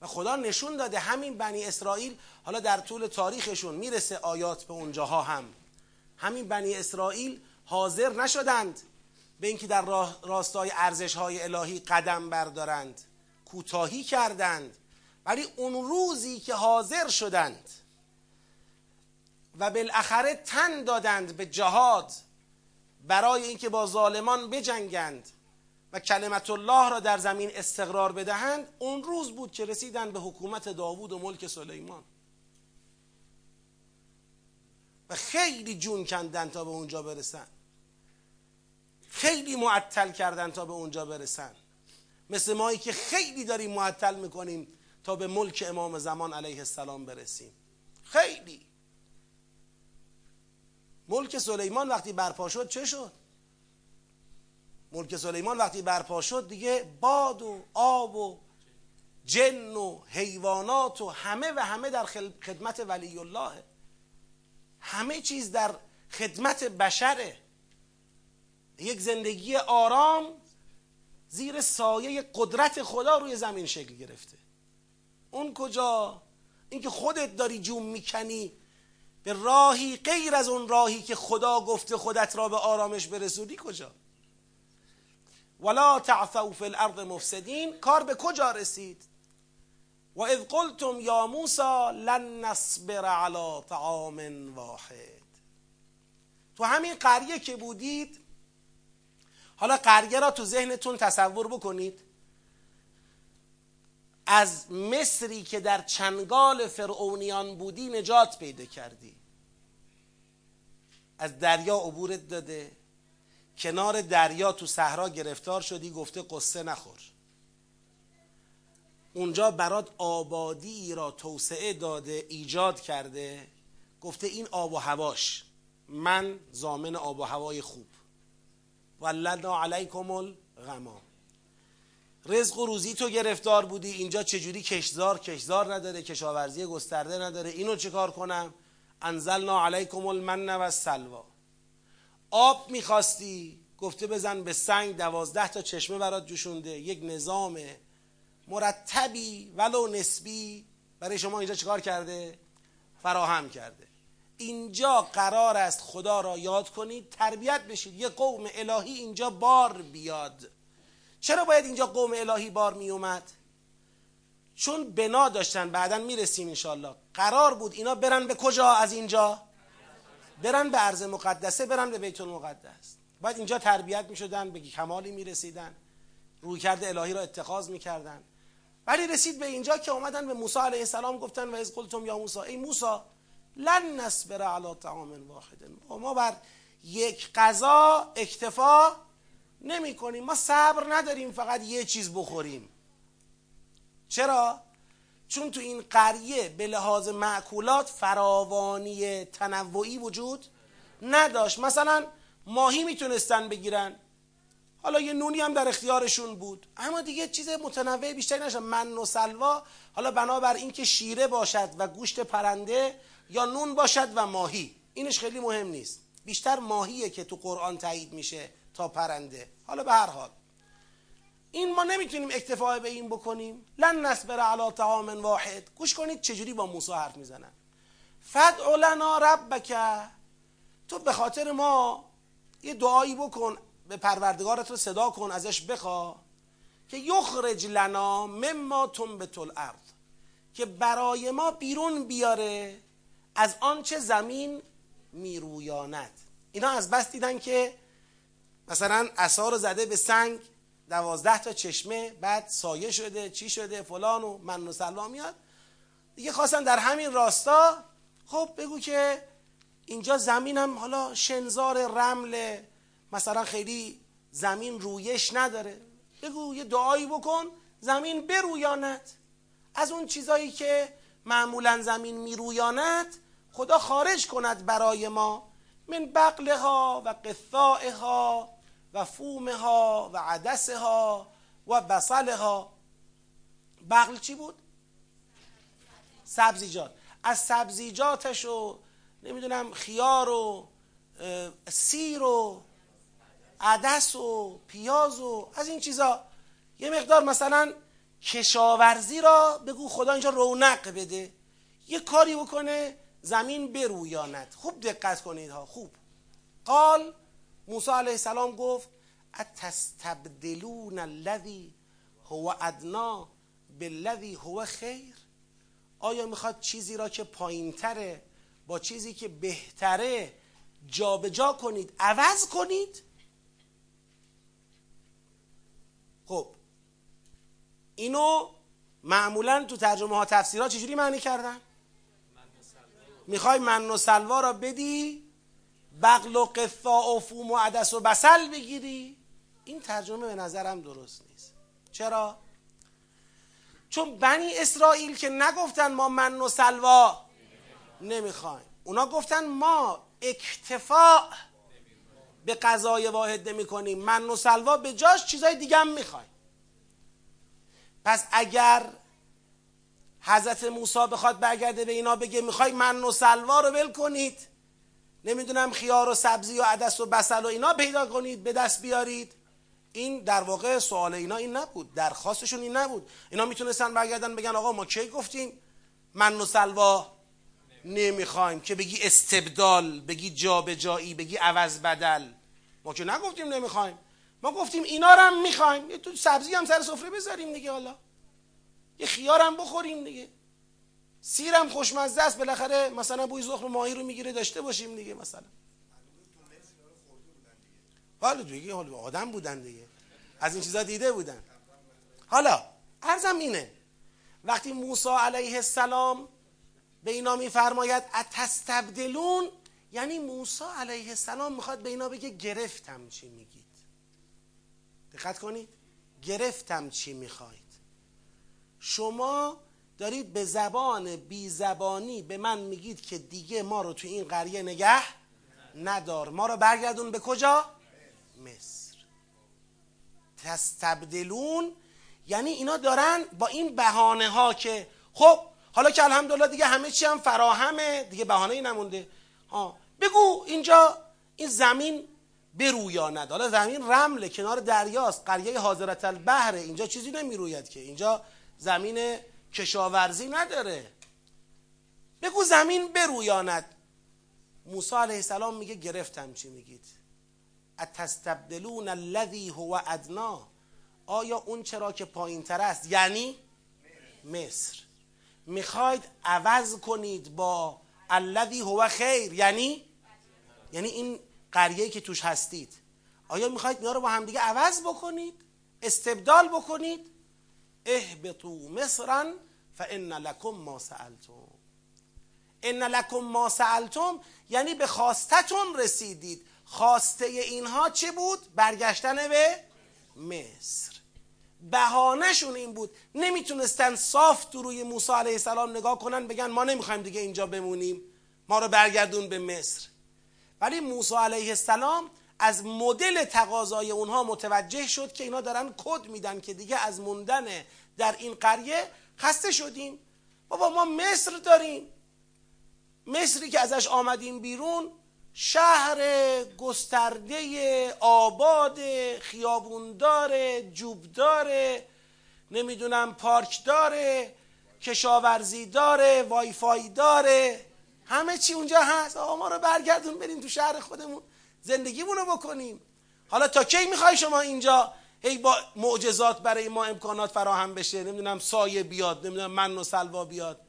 و خدا نشون داده همین بنی اسرائیل حالا در طول تاریخشون می‌رسه آیات به اونجاها هم. همین بنی اسرائیل حاضر نشدند به اینکه در راستای ارزش های الهی قدم بردارند. کوتاهی کردند ولی اون روزی که حاضر شدند و بالاخره تن دادند به جهاد برای اینکه با ظالمان بجنگند و کلمت الله را در زمین استقرار بدهند اون روز بود که رسیدند به حکومت داوود و ملک سلیمان. و خیلی جون کندن تا به اونجا برسن. خیلی معطل کردن تا به اونجا برسن. مثل مایی که خیلی داریم معطل می‌کنیم تا به ملک امام زمان علیه السلام برسیم. خیلی. ملک سلیمان وقتی برپا شد چه شد؟ ملک سلیمان وقتی برپا شد دیگه باد و آب و جن و حیوانات و همه و همه در خدمت ولی الله همه چیز در خدمت بشره. یک زندگی آرام زیر سایه قدرت خدا روی زمین شکل گرفته. اون کجا؟ اینکه خودت داری جوم می‌کنی به راهی غیر از اون راهی که خدا گفته خودت را به آرامش برسونی کجا؟ ولا تعثوا فی الارض مفسدین کار به کجا رسید؟ و اذ قلتم یا موسی لن نصبر على طعام واحد. تو همین قریه که بودید حالا قریه را تو ذهنتون تصور بکنید. از مصری که در چنگال فرعونیان بودی نجات پیدا کردی. از دریا عبورت داده. کنار دریا تو صحرا گرفتار شدی گفته قصه نخور. اونجا برات آبادی را توسعه داده ایجاد کرده. گفته این آب و هواش. من زامن آب و هوای خوب. ولدنا علیکم الغمام رزق و روزی تو گرفتار بودی. اینجا چجوری کشزار کشزار نداره کشاورزی گسترده نداره. اینو چیکار کنم؟ انزلنا علیکم المن و سلوا آب می‌خواستی؟ گفته بزن به سنگ دوازده تا چشمه برات جوشونده. یک نظام مرتبی ولو نسبی. برای شما اینجا چیکار کرده؟ فراهم کرده. اینجا قرار است خدا را یاد کنید تربیت بشید. یه قوم الهی اینجا بار بیاد. چرا باید اینجا قوم الهی بار می اومد؟ چون بنا داشتن بعدا می‌رسیم انشالله قرار بود اینا برن به کجا از اینجا؟ برن به عرض مقدسه برن به بیت المقدس. باید اینجا تربیت می شدن به کمالی می رسیدن روی کرده الهی را اتخاذ می کردن ولی رسید به اینجا که اومدن به موسی علیه السلام گفتن و از قلتم یا موسی؟ ای موسی لن نصبر علی طعام واحد. ما بر یک غذا اکتفا نمی کنیم. ما صبر نداریم فقط یه چیز بخوریم. چرا؟ چون تو این قریه به لحاظ معکولات فراوانی تنوعی وجود نداشت. مثلا ماهی می‌تونستن بگیرن. حالا یه نونی هم در اختیارشون بود. اما دیگه چیز متنوع بیشتری نشد. من و سلوا حالا بنابر اینکه شیره باشد و گوشت پرنده یا نون باشد و ماهی. اینش خیلی مهم نیست. بیشتر ماهیه که تو قرآن تایید میشه تا پرنده. حالا به هر حال. این ما نمی‌تونیم اکتفا به این بکنیم. لن نصبر علی طعام واحد. گوش کنید چجوری با موسی حرف می‌زنن. فدع لنا ربک. تو به خاطر ما یه دعایی بکن. به پروردگارت رو صدا کن ازش بخوا. که یخرج لنا مما تنبت الارض. که برای ما بیرون بیاره. از آنچه زمین میرویاند. اینا از بس دیدن که مثلا اصا رو زده به سنگ دوازده تا چشمه بعد سایه شده چی شده فلان و من و سلام میاد. دیگه خواستن در همین راستا خب بگو که اینجا زمین هم حالا شنزار رمل مثلا خیلی زمین رویش نداره. بگو یه دعایی بکن زمین برویاند. از اون چیزایی که معمولا زمین میرویاند خدا خارج کند برای ما من بقلها و قثائها و فومها و عدسها و بصلها. بقل چی بود؟ سبزیجات. از سبزیجاتش و نمی‌دونم خیار و سیر و عدس و پیاز و از این چیزا. یه مقدار مثلا کشاورزی را بگو خدا اینجا رونق بده. یه کاری بکنه زمین برویاند خوب دقت کنید ها. خوب. قال موسی علیه السلام گفت اتستبدلون الذی هو ادنا بالذی هو خیر؟ آیا می‌خواد چیزی را که پایینتره با چیزی که بهتره جابجا جا کنید عوض کنید؟ خب. اینو معمولا تو ترجمه ها تفسیرها چجوری معنی کردن؟ می‌خوای من و سلوا را بدی؟ بغل و قفا و فوم و عدس و بسل بگیری؟ این ترجمه به نظرم درست نیست. چرا؟ چون بنی اسرائیل که نگفتن ما من و سلوا نمی‌خوایم. اونا گفتن ما اکتفاع به قضای واحد نمی کنیم من و سلوا به جاش چیزای دیگه هم می‌خوایم. پس اگر حضرت موسی بخواد برگرده به اینا بگه می‌خوای من و سلوا رو ول کنید. نمی‌دونم خیار و سبزی و عدس و بسل و اینا پیدا کنید به دست بیارید. این در واقع سوال اینا این نبود درخواستشون این نبود. اینا می‌تونستن برگردن بگن آقا ما کی گفتیم؟ من و سلوا نمی‌خوایم که بگی استبدال بگی جابجایی بگی عوض بدل. ما که نگفتیم نمی‌خوایم. ما گفتیم اینا رو هم می‌خوایم. یه تو سبزی هم سر سفره بذاریم دیگه حالا. یه خیارم بخوریم دیگه. سیرم خوشمزه است بالاخره مثلا بوی زخم ماهی رو می‌گیره داشته باشیم دیگه مثلا. حالا دیگه حالا آدم بودن دیگه. از این چیزا دیده بودن. حالا ارزم اینه وقتی موسی علیه السلام به اینا میفرماید اتستبدلون؟ یعنی موسی علیه السلام می‌خواد به اینا بگه گرفتم چی میگید. دقت کنید گرفتم چی می‌خواید. شما دارید به زبان بی زبانی به من میگید که دیگه ما رو تو این قریه نگه ندار. ما رو برگردون به کجا؟ مصر. تستبدلون. یعنی اینا دارن با این بهانه ها که خب حالا که الحمدلله دیگه همه چی هم فراهمه دیگه بهانه ای نمونده. ها بگو اینجا این زمین برویاند حالا زمین رمله کنار دریاست. قریه حاضرت البحره اینجا چیزی نمی‌روید که. اینجا زمین کشاورزی نداره. بگو زمین برویاند موسی علیه السلام میگه گرفتم چی میگید؟ اتستبدلون الذی هو ادنا آیا اون چرا که پایین تر است؟ یعنی مصر. می‌خواید عوض کنید با الذی هو خیر. یعنی یعنی این قریه که توش هستید. آیا می‌خواید اینا رو با همدیگه عوض بکنید؟ استبدال بکنید؟ اهبطوا مصرا فان لکم ما سألتم. ان لکم ما سألتم یعنی به خواستتون رسیدید. خواسته اینها چه بود؟ برگشتن به مصر. بهانهشون این بود. نمی‌تونستن صاف تو روی موسی علیه السلام نگاه کنن بگن ما نمی‌خوایم دیگه اینجا بمونیم. ما رو برگردون به مصر. ولی موسی علیه السلام از مدل تقاضای اونها متوجه شد که اینا دارن کد میدن که دیگه از موندن در این قریه خسته شدیم. بابا ما مصر داریم. مصری که ازش آمدیم بیرون شهر گسترده آباد خیابوندار جوبدار نمی‌دونم پارک داره کشاورزی داره وایفای داره همه چی اونجا هست. آقا ما رو برگردون بریم تو شهر خودمون. زندگیمون رو بکنیم. حالا تا کی می‌خوای شما اینجا هی با معجزات برای ما امکانات فراهم بشه؟ نمی‌دونم سایه بیاد نمی‌دونم من و سلوا بیاد.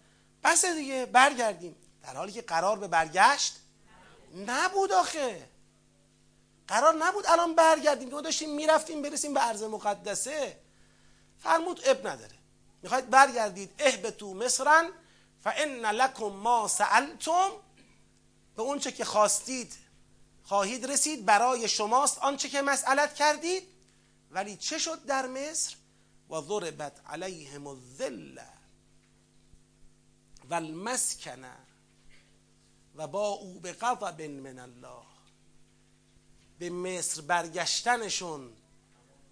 بس دیگه برگردیم. در حالی که قرار به برگشت نبود آخه. قرار نبود الان برگردیم. که ما داشتیم می‌رفتیم برسیم به عرض مقدسه. فرمود اب نداره. می‌خواید برگردید. اهبتو مصرن فان لکم ما سألتم. به اونچه که خواستید خواهید رسید برای شماست آنچه که مسئلت کردید؟ ولی چه شد در مصر؟ و ضربت علیهم الذله و المسکنه و با او به غضب من الله. به مصر برگشتنشون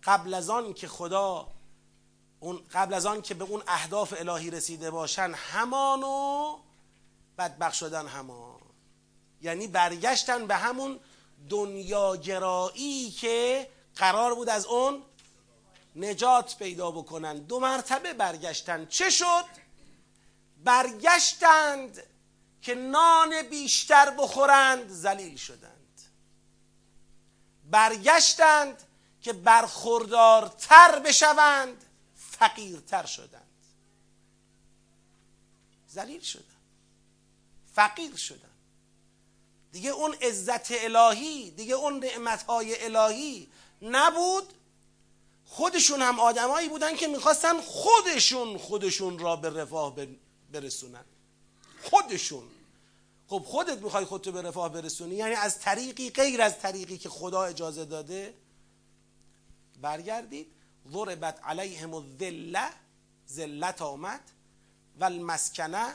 قبل از آن که خدا اون قبل از آن که به اون اهداف الهی رسیده باشن همانو بدبخ شدن همان. یعنی برگشتن به همون دنیاگرایی که قرار بود از اون نجات پیدا بکنن. دو مرتبه برگشتن. چه شد؟ برگشتند که نان بیشتر بخورند زلیل شدند. برگشتند که برخوردارتر بشوند فقیرتر شدند. زلیل شدند. فقیر شدند. دیگه اون عزت الهی دیگه اون نعمتهای الهی نبود. خودشون هم آدمایی بودن که می‌خواستن خودشون خودشون را به رفاه برسونن. خودشون. خب خودت می‌خوای خودتو به رفاه برسونی یعنی از طریقی غیر از طریقی که خدا اجازه داده برگردید. ضربت علیهم الذله ذلت آمد. و المسکنه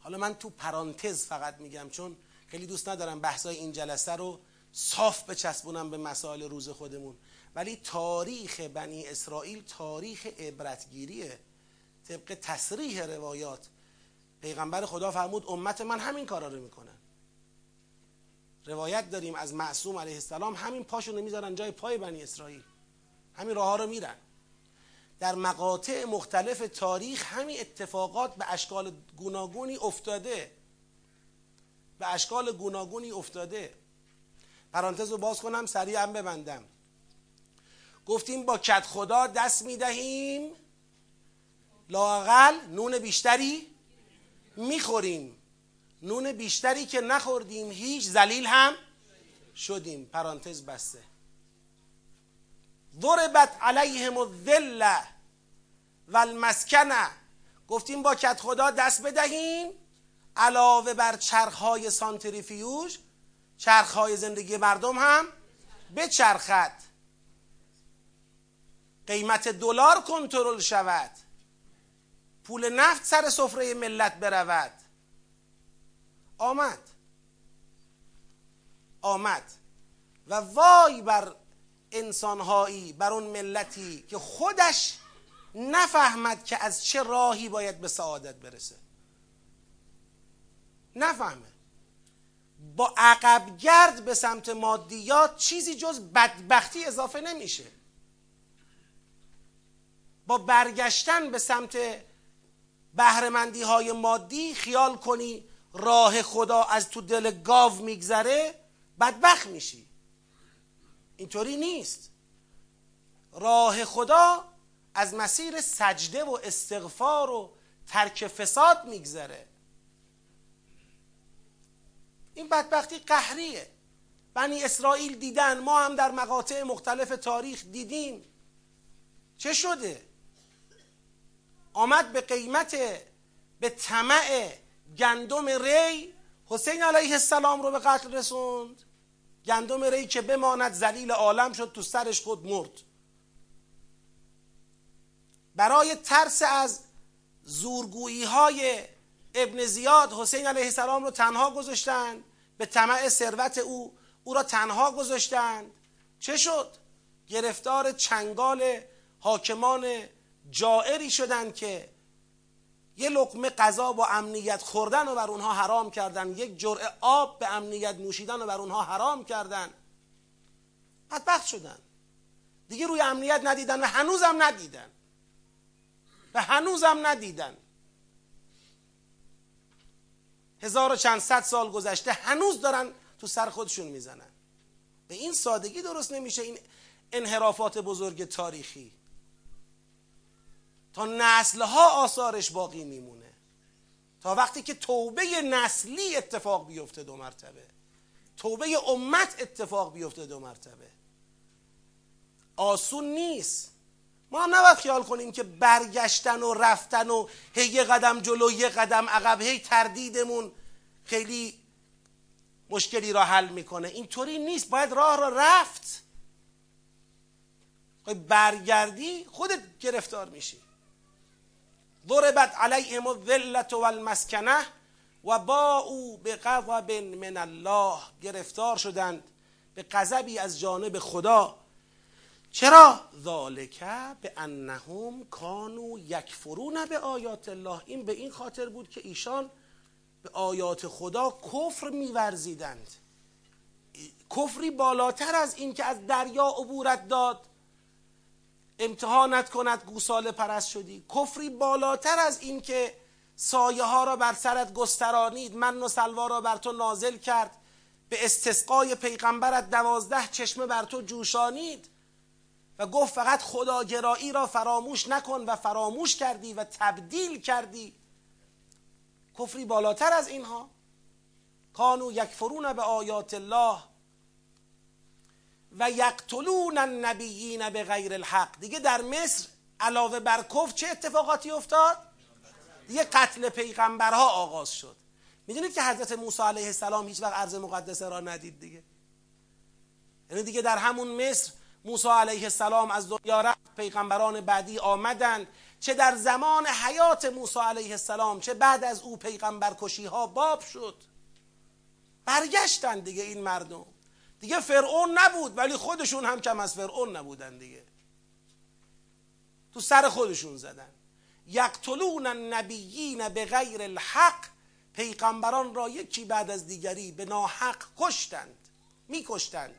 حالا من تو پرانتز فقط میگم چون خیلی دوست ندارم بحثای این جلسه رو صاف بچسبونم به مسائل روز خودمون. ولی تاریخ بنی اسرائیل تاریخ عبرتگیریه. طبق تصریح روایات پیغمبر خدا فرمود امت من همین کارا رو می‌کنن روایت داریم از معصوم علیه السلام همین پاشو نمی‌ذارن جای پای بنی اسرائیل. همین راه ها رو میرن. در مقاطع مختلف تاریخ همین اتفاقات به اشکال گوناگونی افتاده. به اشکال گوناگونی افتاده. پرانتز رو باز کنم سریع هم ببندم. گفتیم با کت خدا دست می‌دهیم لاقل نون بیشتری می‌خوریم نون بیشتری که نخوردیم هیچ زلیل هم شدیم. پرانتز بسته. ضربت علیهم الذله و المسکنه گفتیم با کت خدا دست بدهیم. علاوه بر چرخهای سانتریفیوژ چرخهای زندگی مردم هم بچرخد. قیمت دلار کنترل شود. پول نفت سر سفره ملت برود. آمد. آمد. و وای بر انسانهایی بر اون ملتی که خودش نفهمد که از چه راهی باید به سعادت برسه. نفهمه. با عقب گرد به سمت مادیات چیزی جز بدبختی اضافه نمیشه. با برگشتن به سمت بهرمندی های مادی خیال کنی راه خدا از تو دل گاو میگذره بدبخت میشی. اینطوری نیست. راه خدا از مسیر سجده و استغفار و ترک فساد میگذره. این بدبختی قهریه. بنی اسرائیل دیدن ما هم در مقاطع مختلف تاریخ دیدیم. چه شده؟ آمد به قیمت به طمع گندم ری حسین علیه السلام رو به قتل رسوند. گندم ری که بماند زلیل عالم شد تو سرش خود مرد. برای ترس از زورگویی های ابن زیاد حسین علیه السلام رو تنها گذاشتند به طمع ثروت او او را تنها گذاشتند چه شد؟ گرفتار چنگال حاکمان جائری شدند که یه لقمه غذا با امنیت خوردن و بر اونها حرام کردن. یک جرعه آب به امنیت نوشیدن و بر اونها حرام کردن. بدبخت شدن. دیگه روی امنیت ندیدن و هنوزم ندیدن. و هنوزم ندیدن. هزار و چند صد سال گذشته هنوز دارن تو سر خودشون می‌زنن. به این سادگی درست نمیشه این انحرافات بزرگ تاریخی. تا نسلها آثارش باقی میمونه. تا وقتی که توبه نسلی اتفاق بیفته دو مرتبه. توبه امت اتفاق بیفته دو مرتبه. آسون نیست. ما هم نباید خیال کنیم که برگشتن و رفتن و هی یه قدم جلو یه قدم عقب هی تردیدمون خیلی مشکلی را حل می‌کنه. اینطوری نیست. باید راه را رفت. برگردی خودت گرفتار میشی. ضربت علیهم الذلت والمسکنه و با او به غضب من الله گرفتار شدند به غضبی از جانب خدا. چرا؟ ذالک به انهم کانو یکفرون به آیات الله. این به این خاطر بود که ایشان به آیات خدا کفر میورزیدند. کفری بالاتر از این که از دریا عبورت داد. امتحانت کند گوساله پرست شدی. کفری بالاتر از این که سایه ها را بر سرت گسترانید. من و سلوا را بر تو نازل کرد. به استسقای پیغمبرت دوازده چشمه بر تو جوشانید. و گفت فقط خداگرایی را فراموش نکن و فراموش کردی و تبدیل کردی. کفری بالاتر از اینها. کانو یکفرون به آیات الله. و یقتلون النبیین به غیر الحق. دیگه در مصر علاوه بر کفر چه اتفاقاتی افتاد؟ دیگه قتل پیغمبرها آغاز شد. می‌دونید که حضرت موسی علیه السلام هیچ وقت عرض مقدسه را ندید دیگه. یعنی دیگه در همون مصر موسی علیه السلام از دنیا رفت پیغمبران بعدی آمدند چه در زمان حیات موسی علیه السلام چه بعد از او پیغمبر کشی ها باب شد. برگشتن دیگه این مردم. دیگه فرعون نبود ولی خودشون هم کم از فرعون نبودن دیگه. تو سر خودشون زدن. یقتلون النبیین به غیر الحق پیغمبران را یکی بعد از دیگری به ناحق کشتند میکشتند.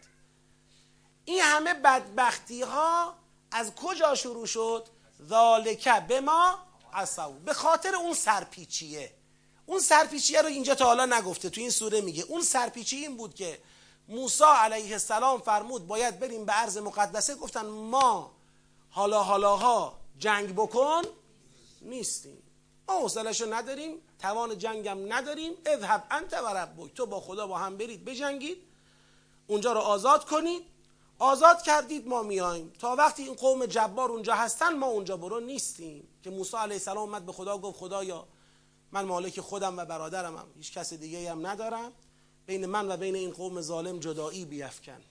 این همه بدبختی ها از کجا شروع شد؟ ذالکه به ما عصو به خاطر اون سرپیچیه. اون سرپیچیه رو اینجا تا حالا نگفته. تو این سوره میگه. اون سرپیچی این بود که موسی علیه السلام فرمود باید بریم به عرض مقدسه. گفتن ما حالا حالاها جنگ بکن نیستیم. ما حوصلهشو نداریم توان جنگم نداریم. اذهب انت و ربک. تو با خدا با هم برید بجنگید. اونجا رو آزاد کنید. آزاد کردید ما میایم. تا وقتی این قوم جبار اونجا هستن ما اونجا برو نیستیم. که موسی علیه السلام اومد به خدا گفت خدایا من مالک خودم و برادرم هم هیچ کس دیگه هم ندارم. بین من و بین این قوم ظالم جدایی بیفکن.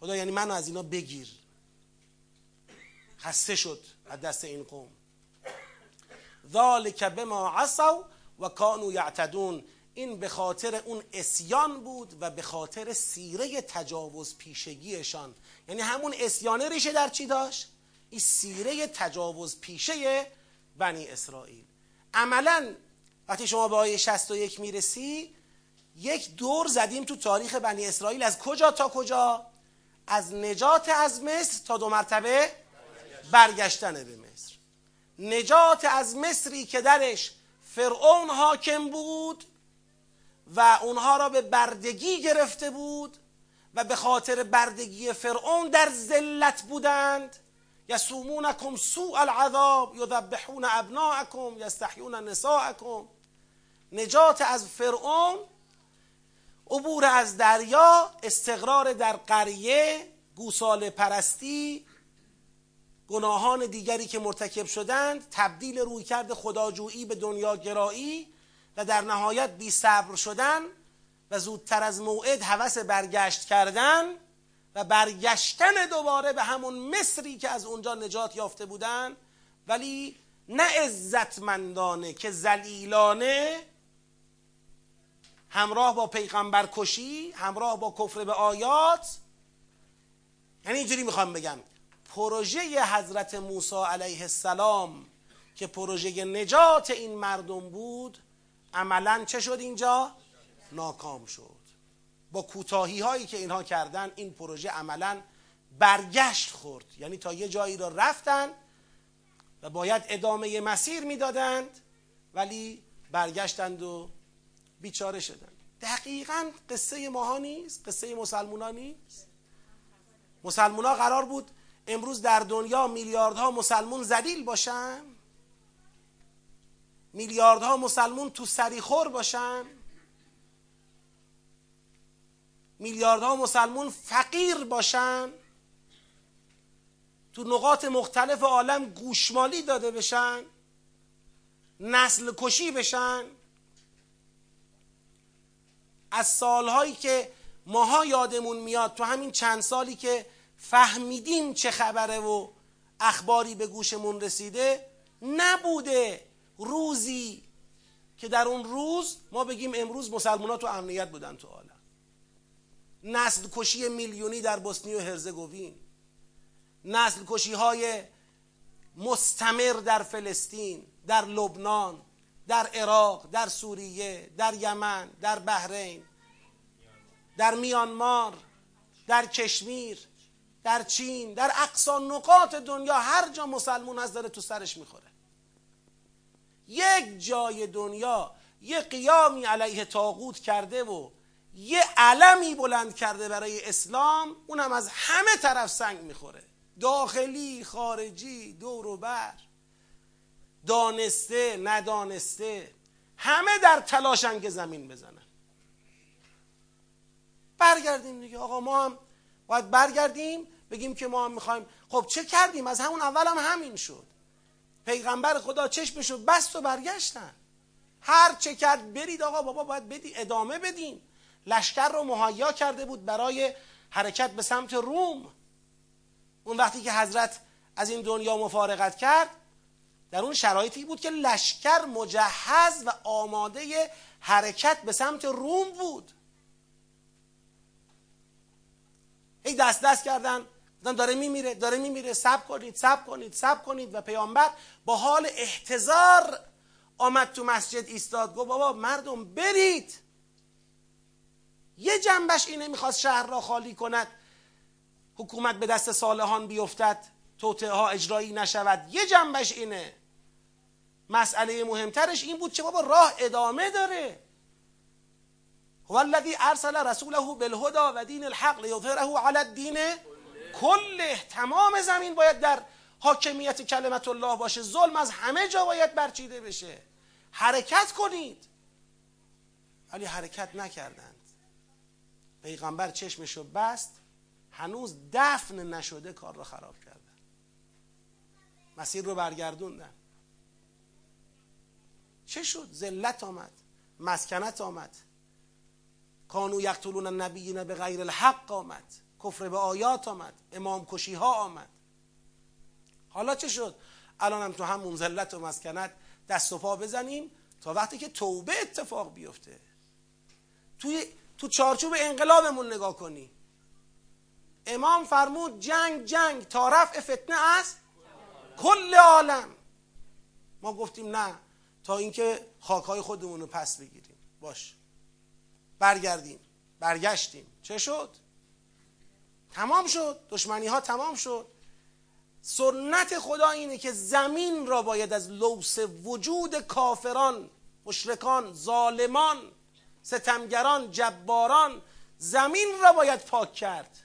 خدا یعنی منو از اینا بگیر. خسته شد از دست این قوم. ذالک بما عصوا و کانو یعتدون. این به خاطر اون اسیان بود و به خاطر سیره تجاوز پیشگیشان. یعنی همون اسیانه ریشه در چی داشت؟ این سیره تجاوز پیشه بنی اسرائیل. عملا وقتی شما به آیه 61 می‌رسی یک دور زدیم تو تاریخ بنی اسرائیل. از کجا تا کجا؟ از نجات از مصر تا دو مرتبه برگشتن به مصر. نجات از مصری که درش فرعون حاکم بود و اونها را به بردگی گرفته بود و به خاطر بردگی فرعون در ذلت بودند. یسومونکم سوء العذاب یذبحون ابناءکم یستحیون نساءکم. نجات از فرعون عبور از دریا استقرار در قریه گوساله پرستی گناهان دیگری که مرتکب شدند تبدیل رویکرد خداجویی به دنیا گرایی و در نهایت بی صبر شدن و زودتر از موعد هوس برگشت کردن و برگشتن دوباره به همون مصری که از اونجا نجات یافته بودن. ولی نه عزتمندانه که زلیلانه همراه با پیغمبر کشی همراه با کفر به آیات. یعنی اینجوری می‌خوام بگم پروژه حضرت موسی علیه السلام که پروژه نجات این مردم بود عملا چه شد اینجا؟ ناکام شد. با کوتاهی هایی که اینها کردن این پروژه عملا برگشت خورد. یعنی تا یه جایی را رفتن و باید ادامه مسیر می‌دادند ولی برگشتند و بیچاره شدن. دقیقا قصه ماها نیست قصه مسلمونا نیست. مسلمونا قرار بود امروز در دنیا میلیاردها مسلمون زلیل باشن میلیاردها مسلمون تو سریخور باشن میلیاردها مسلمون فقیر باشن تو نقاط مختلف عالم گوشمالی داده بشن نسل کشی بشن. از سالهایی که ماها یادمون میاد تو همین چند سالی که فهمیدیم چه خبره و اخباری به گوشمون رسیده نبوده روزی که در اون روز ما بگیم امروز مسلمان تو امنیت بودن تو عالم. نسل کشی میلیونی در بوسنی و هرزگوین. نسل کشی های مستمر در فلسطین در لبنان. در عراق در سوریه در یمن در بحرین در میانمار در کشمیر در چین در اقصا نقاط دنیا هر جا مسلمون از داره تو سرش می‌خوره. یک جای دنیا یه قیامی علیه تاغوت کرده و یه علمی بلند کرده برای اسلام اونم از همه طرف سنگ می‌خوره. داخلی خارجی دور و بر. دانسته ندانسته همه در تلاشن که زمین بزنن. برگردیم دیگه. آقا ما هم باید برگردیم بگیم که ما هم می‌خوایم. خب چه کردیم؟ از همون اول هم همین شد. پیغمبر خدا چشمشو بست و برگشتن. هر چه کرد برید آقا بابا باید بدی ادامه بدیم. لشکر رو مهیا کرده بود برای حرکت به سمت روم. اون وقتی که حضرت از این دنیا مفارقت کرد در اون شرایطی بود که لشکر مجهز و آماده حرکت به سمت روم بود. هی دست دست کردن. داره میمیره داره میمیره. سب کنید سب کنید سب کنید. و پیامبر با حال احتضار آمد تو مسجد ایستاد. گفت بابا مردم برید. یه جنبش اینه می‌خواست شهر را خالی کند. حکومت به دست صالحان بیفتد. توطعه ها اجرایی نشود. یه جنبش اینه. مسئله مهمترش این بود که بابا راه ادامه داره. هو الذی ارسل رسوله بالهدى و دین الحق لیظهره علی الدین کل تمام زمین باید در حاکمیت کلمت الله باشه. ظلم از همه جا باید برچیده بشه. حرکت کنید. ولی حرکت نکردند. پیغمبر چشمشو بست. هنوز دفن نشده کار رو خراب کردن. مسیر رو برگردوندن. چه شد؟ ذلت آمد مسکنت آمد. کانو یقتلون النبیین به غیر الحق آمد. کفر به آیات آمد امام کشی ها آمد. حالا چه شد؟ الانم تو همون ذلت و مسکنت دست و پا بزنیم تا وقتی که توبه اتفاق بیفته. توی تو چارچوب انقلابمون نگاه کنی. امام فرمود جنگ جنگ تا رفع فتنه است کل عالم. ما گفتیم نه تا اینکه خاکهای خودمون رو پس بگیریم. باش. برگردیم. برگشتیم. چه شد؟ تمام شد. دشمنی ها تمام شد. سنت خدا اینه که زمین را باید از لوس وجود کافران مشرکان ظالمان ستمگران جباران زمین را باید پاک کرد.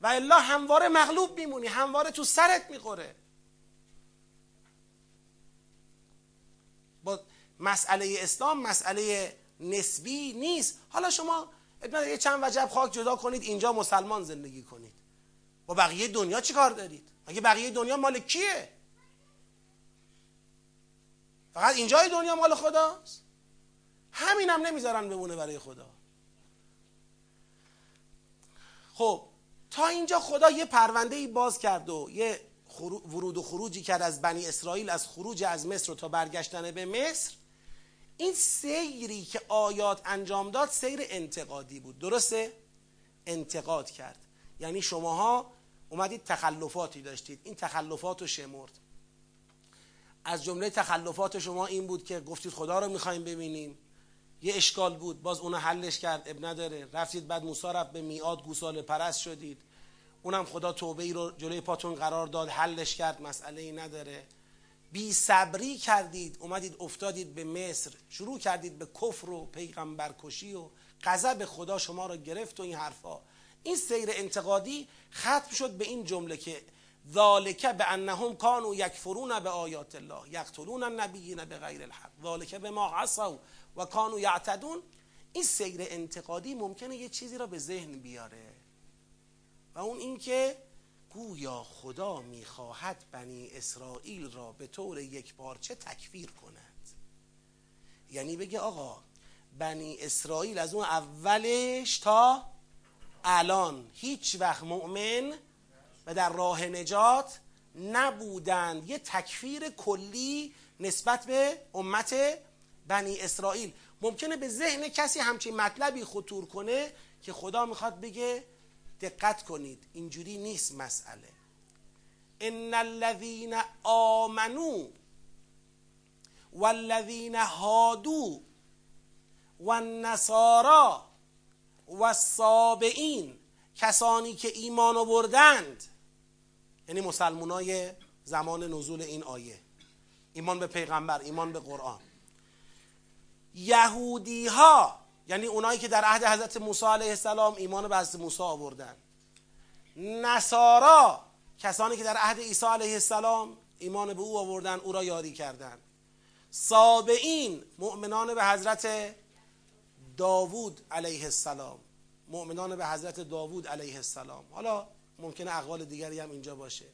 و الا همواره مغلوب میمونی. همواره تو سرت می‌خوره با مسئله اسلام مسئله نسبی نیست. حالا شما یه چند وجب خاک جدا کنید اینجا مسلمان زندگی کنید. با بقیه دنیا چی کار دارید؟ مگه بقیه دنیا مال کیه؟ فقط اینجای دنیا مال خداست؟ همین هم نمی‌ذارن بمونه برای خدا. خب تا اینجا خدا یه پرونده ای باز کرد و یه ورود و خروجی کرد از بنی اسرائیل از خروج از مصر و تا برگشتن به مصر. این سیری که آیات انجام داد سیر انتقادی بود. درسته؟ انتقاد کرد. یعنی شماها اومدید تخلفاتی داشتید. این تخلفات رو شمرد. از جمله تخلفات شما این بود که گفتید خدا رو می‌خوایم ببینیم. یه اشکال بود. باز اونو حلش کرد. اب نداره. رفتید بعد موسی رفت به میاد گوساله پرست شدید. اونم خدا توبه ای رو جلوی پاتون قرار داد. حلش کرد. مسئله ای نداره. بی صبری کردید اومدید افتادید به مصر شروع کردید به کفر و پیغمبر کشی و غضب خدا شما رو گرفت و این حرفا. این سیر انتقادی ختم شد به این جمله که ذالک به انهم کانوا یکفرون به آیات الله یقتلون النبیین به غیر الحق. ذالک به ما عصوا و کانوا یعتدون. این سیر انتقادی ممکنه یه چیزی را به ذهن بیاره. و اون اینکه گویا خدا می‌خواهد بنی اسرائیل را به طور یک بارچه تکفیر کند؟ یعنی بگه آقا بنی اسرائیل از اون اولش تا الان هیچ وقت مؤمن و در راه نجات نبودند. یه تکفیر کلی نسبت به امت بنی اسرائیل. ممکنه به ذهن کسی همچین مطلبی خطور کنه که خدا می‌خواد بگه دقت کنید اینجوری نیست مسئله. ان الذين آمنوا والذين هادو والنصارى والصابئین کسانی که ایمان آوردند. یعنی مسلمانای زمان نزول این آیه. ایمان به پیغمبر ایمان به قرآن. یهودی ها یعنی اونایی که در عهد حضرت موسی علیه السلام ایمان به حضرت موسی آوردن. نصارا کسانی که در عهد عیسی علیه السلام ایمان به او آوردن او را یاری کردند. سابعین مؤمنان به حضرت داوود علیه السلام. مؤمنان به حضرت داوود علیه السلام. حالا ممکنه اقوال دیگری هم اینجا باشه.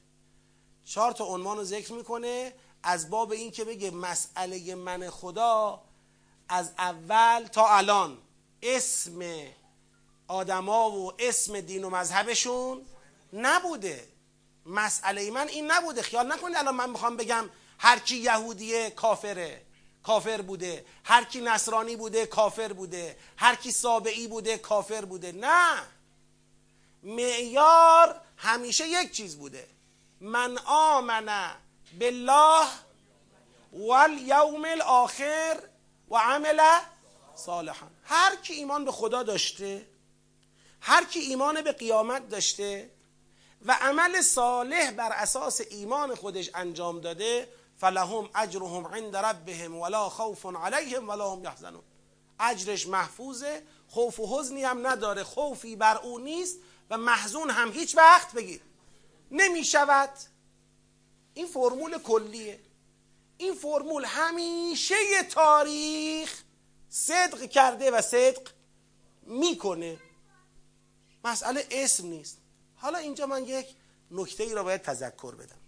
چهار تا عنوان رو ذکر می‌کنه. از باب این که بگه مسئله من خدا از اول تا الان اسم آدما و اسم دین و مذهبشون نبوده. مسئله من این نبوده. خیال نکنید الان من می‌خوام بگم هر کی یهودیه کافره. کافر بوده. هر کی نصرانی بوده کافر بوده. هر کی سابعی بوده کافر بوده. نه. معیار همیشه یک چیز بوده. من آمن بالله والیوم الاخر و عمل صالحا. هر کی ایمان به خدا داشته هر کی ایمان به قیامت داشته و عمل صالح بر اساس ایمان خودش انجام داده فلهم اجرهم عند ربهم ولا خوف علیهم ولا هم یحزنون. اجرش محفوظه خوف و حزنی هم نداره. خوفی بر او نیست و محزون هم هیچ وقت بگیر. نمی شود این فرمول کلیه. این فرمول همیشه تاریخ صدق کرده و صدق می‌کنه. مسئله اسم نیست. حالا اینجا من یک نکته ای را باید تذکر بدم.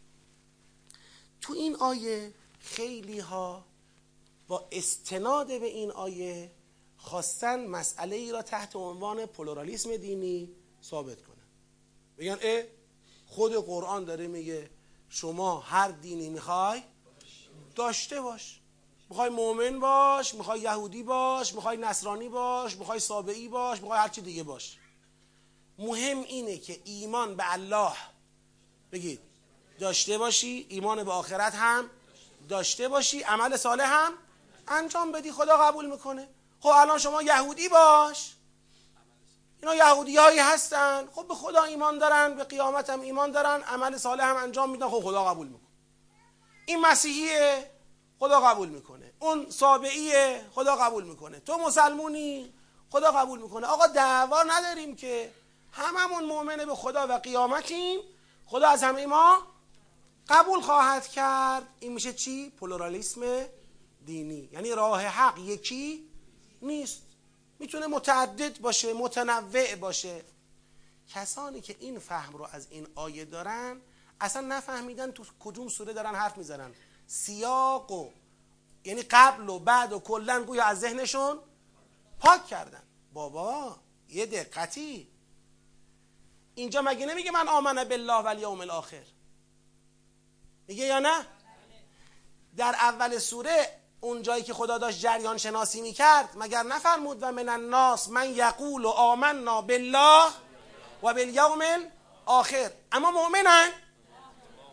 تو این آیه خیلی ها با استناد به این آیه خواستن مسئله ای را تحت عنوان پلورالیسم دینی ثابت کنن. بگن اه خود قرآن داره میگه شما هر دینی می‌خوای داشته باش. می‌خوای مؤمن باش می‌خوای یهودی باش می‌خوای نصرانی باش می‌خوای سابعی باش می‌خوای هر چی دیگه باش. مهم اینه که ایمان به الله. بگید. داشته باشی ایمان به آخرت هم. داشته باشی عمل صالح هم. انجام بدی خدا قبول می‌کنه. خب الان شما یهودی باش. اینا یهودی هایی هستن. خب به خدا ایمان دارن به قیامت هم ایمان دارن عمل صالح هم انجام میدن. خب خدا قبول می‌کنه. این مسیحیه خدا قبول می‌کنه. اون سابعیه خدا قبول می‌کنه. تو مسلمونی خدا قبول می‌کنه. آقا دعوا نداریم که هممون مؤمنه به خدا و قیامتیم. خدا از همه ما قبول خواهد کرد. این میشه چی؟ پلورالیسم دینی. یعنی راه حق یکی نیست. می‌تونه متعدد باشه متنوع باشه. کسانی که این فهم رو از این آیه دارن اصلا نفهمیدن تو کدوم سوره دارن حرف می‌زنن. سیاق و یعنی قبل و بعد و کلا گویا از ذهنشون پاک کردن. بابا یه دقتی. اینجا مگه نمیگه من آمنه بالله و الیوم الاخر؟ میگه یا نه؟ در اول سوره اون جایی که خدا داشت جریان شناسی می‌کرد مگر نفرمود و من الناس من یقول و آمنا بالله و بالیوم آخر اما مؤمنن؟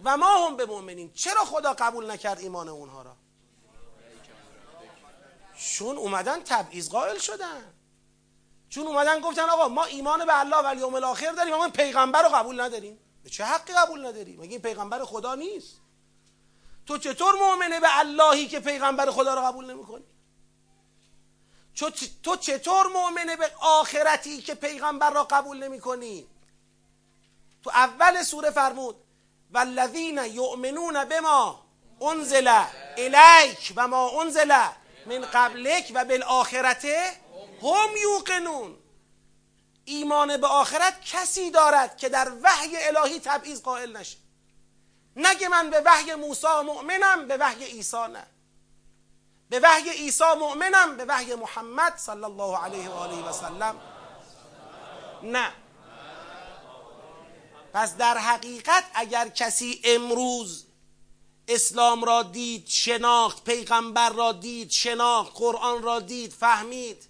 و ما هم به مؤمنین. چرا خدا قبول نکرد ایمان اونها را؟ چون اومدن تبعیض قائل شدن. چون اومدن گفتن آقا ما ایمان به الله و الیوم الاخر داریم اما پیغمبر رو قبول نداریم. به چه حقی قبول نداریم؟ مگه این پیغمبر خدا نیست؟ تو چطور مؤمنه به اللهی که پیغمبر خدا رو قبول نمی‌کنی؟ تو چطور مؤمنه به آخرتی که پیغمبر را قبول نمی‌کنی؟ تو اول سوره فرمود والذین یؤمنون بما انزل الیک و ما انزل من قبلک و بالآخرت هم یوقنون. ایمان به آخرت کسی دارد که در وحی الهی تبعیض قائل نشه. نگه من به وحی موسی مؤمنم به وحی عیسی نه. به وحی عیسی مؤمنم به وحی محمد صلی الله علیه و آله و سلم نه. پس در حقیقت اگر کسی امروز اسلام را دید شناخت پیغمبر را دید شناخت قرآن را دید فهمید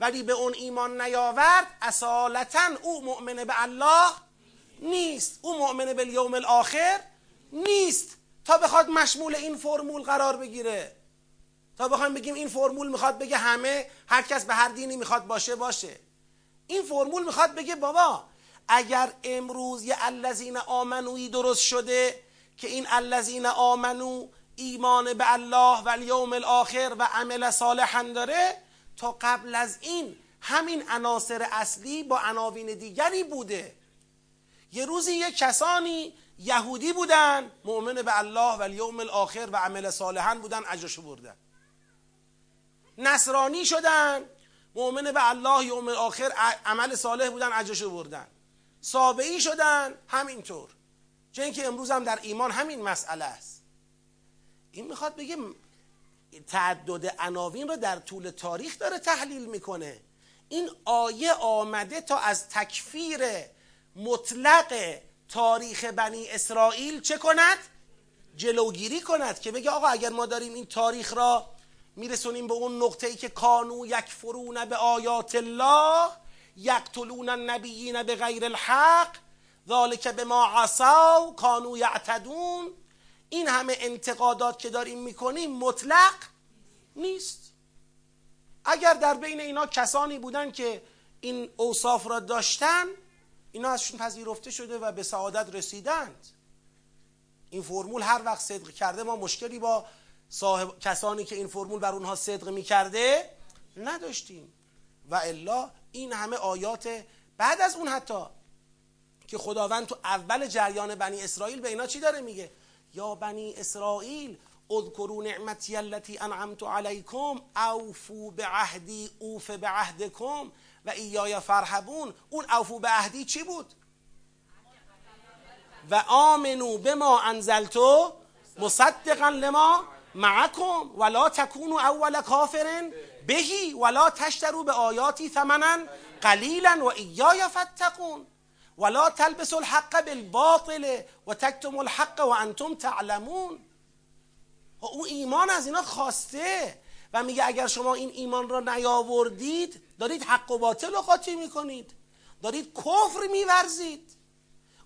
ولی به اون ایمان نیاورد اصالتا او مؤمن به الله نیست. او مؤمن به یوم الاخر نیست. تا بخواد مشمول این فرمول قرار بگیره. تا بخوایم بگیم این فرمول می‌خواد بگه همه هر کس به هر دینی می‌خواد باشه باشه. این فرمول می‌خواد بگه بابا اگر امروز یه الذین آمنوی درست شده که این الذین آمنو ایمان به الله و الیوم الاخر و عمل صالحا داره تا قبل از این همین عناصر اصلی با عناوین دیگری بوده. یه روزی یه کسانی یهودی بودن مؤمن به الله و الیوم الاخر و عمل صالحا بودن اجرشو بردن. نصرانی شدن مؤمن به الله یوم الاخر عمل صالح بودن اجرشو بردن. سابعی شدن همینطور. چه اینکه امروز هم در ایمان همین مسئله است. این می‌خواد بگه تعدد عناوین رو در طول تاریخ داره تحلیل می‌کنه. این آیه آمده تا از تکفیر مطلق تاریخ بنی اسرائیل چه کند؟ جلوگیری کند که بگه آقا اگر ما داریم این تاریخ را میرسونیم به اون نقطه ای که کانو یکفرون به آیات الله یقتلون النبیین به غیر الحق ذالک به ما عصاو کانو یعتدون. این همه انتقادات که داریم می‌کنیم مطلق نیست. اگر در بین اینا کسانی بودن که این اوصاف را داشتن اینا ازشون پذیرفته شده و به سعادت رسیدند. این فرمول هر وقت صدق کرده ما مشکلی با صاحب کسانی که این فرمول بر اونها صدق می‌کرده نداشتیم. و الا این همه آیات بعد از اون حتی که خداوند تو اول جریان بنی اسرائیل به اینا چی داره میگه؟ یا بنی اسرائیل اذکروا نعمتی التي انعمت علیکم اوفو به عهدی اوف به عهدکم و ایای فرحبون. اون اوفو به عهدی چی بود؟ و آمنو به ما انزلتو مصدقا لما معکم ولا تکونو اول کافرن. بهی ولا تشترو به آیاتی ثمنا قلیلا و ایای فتقون ولا تلبسوا الحق بالباطل و تکتم الحق و انتم تعلمون. او ایمان از اینا خواسته و میگه اگر شما این ایمان را نیاوردید دارید حق و باطل رو قاطی می‌کنید. دارید کفر میورزید.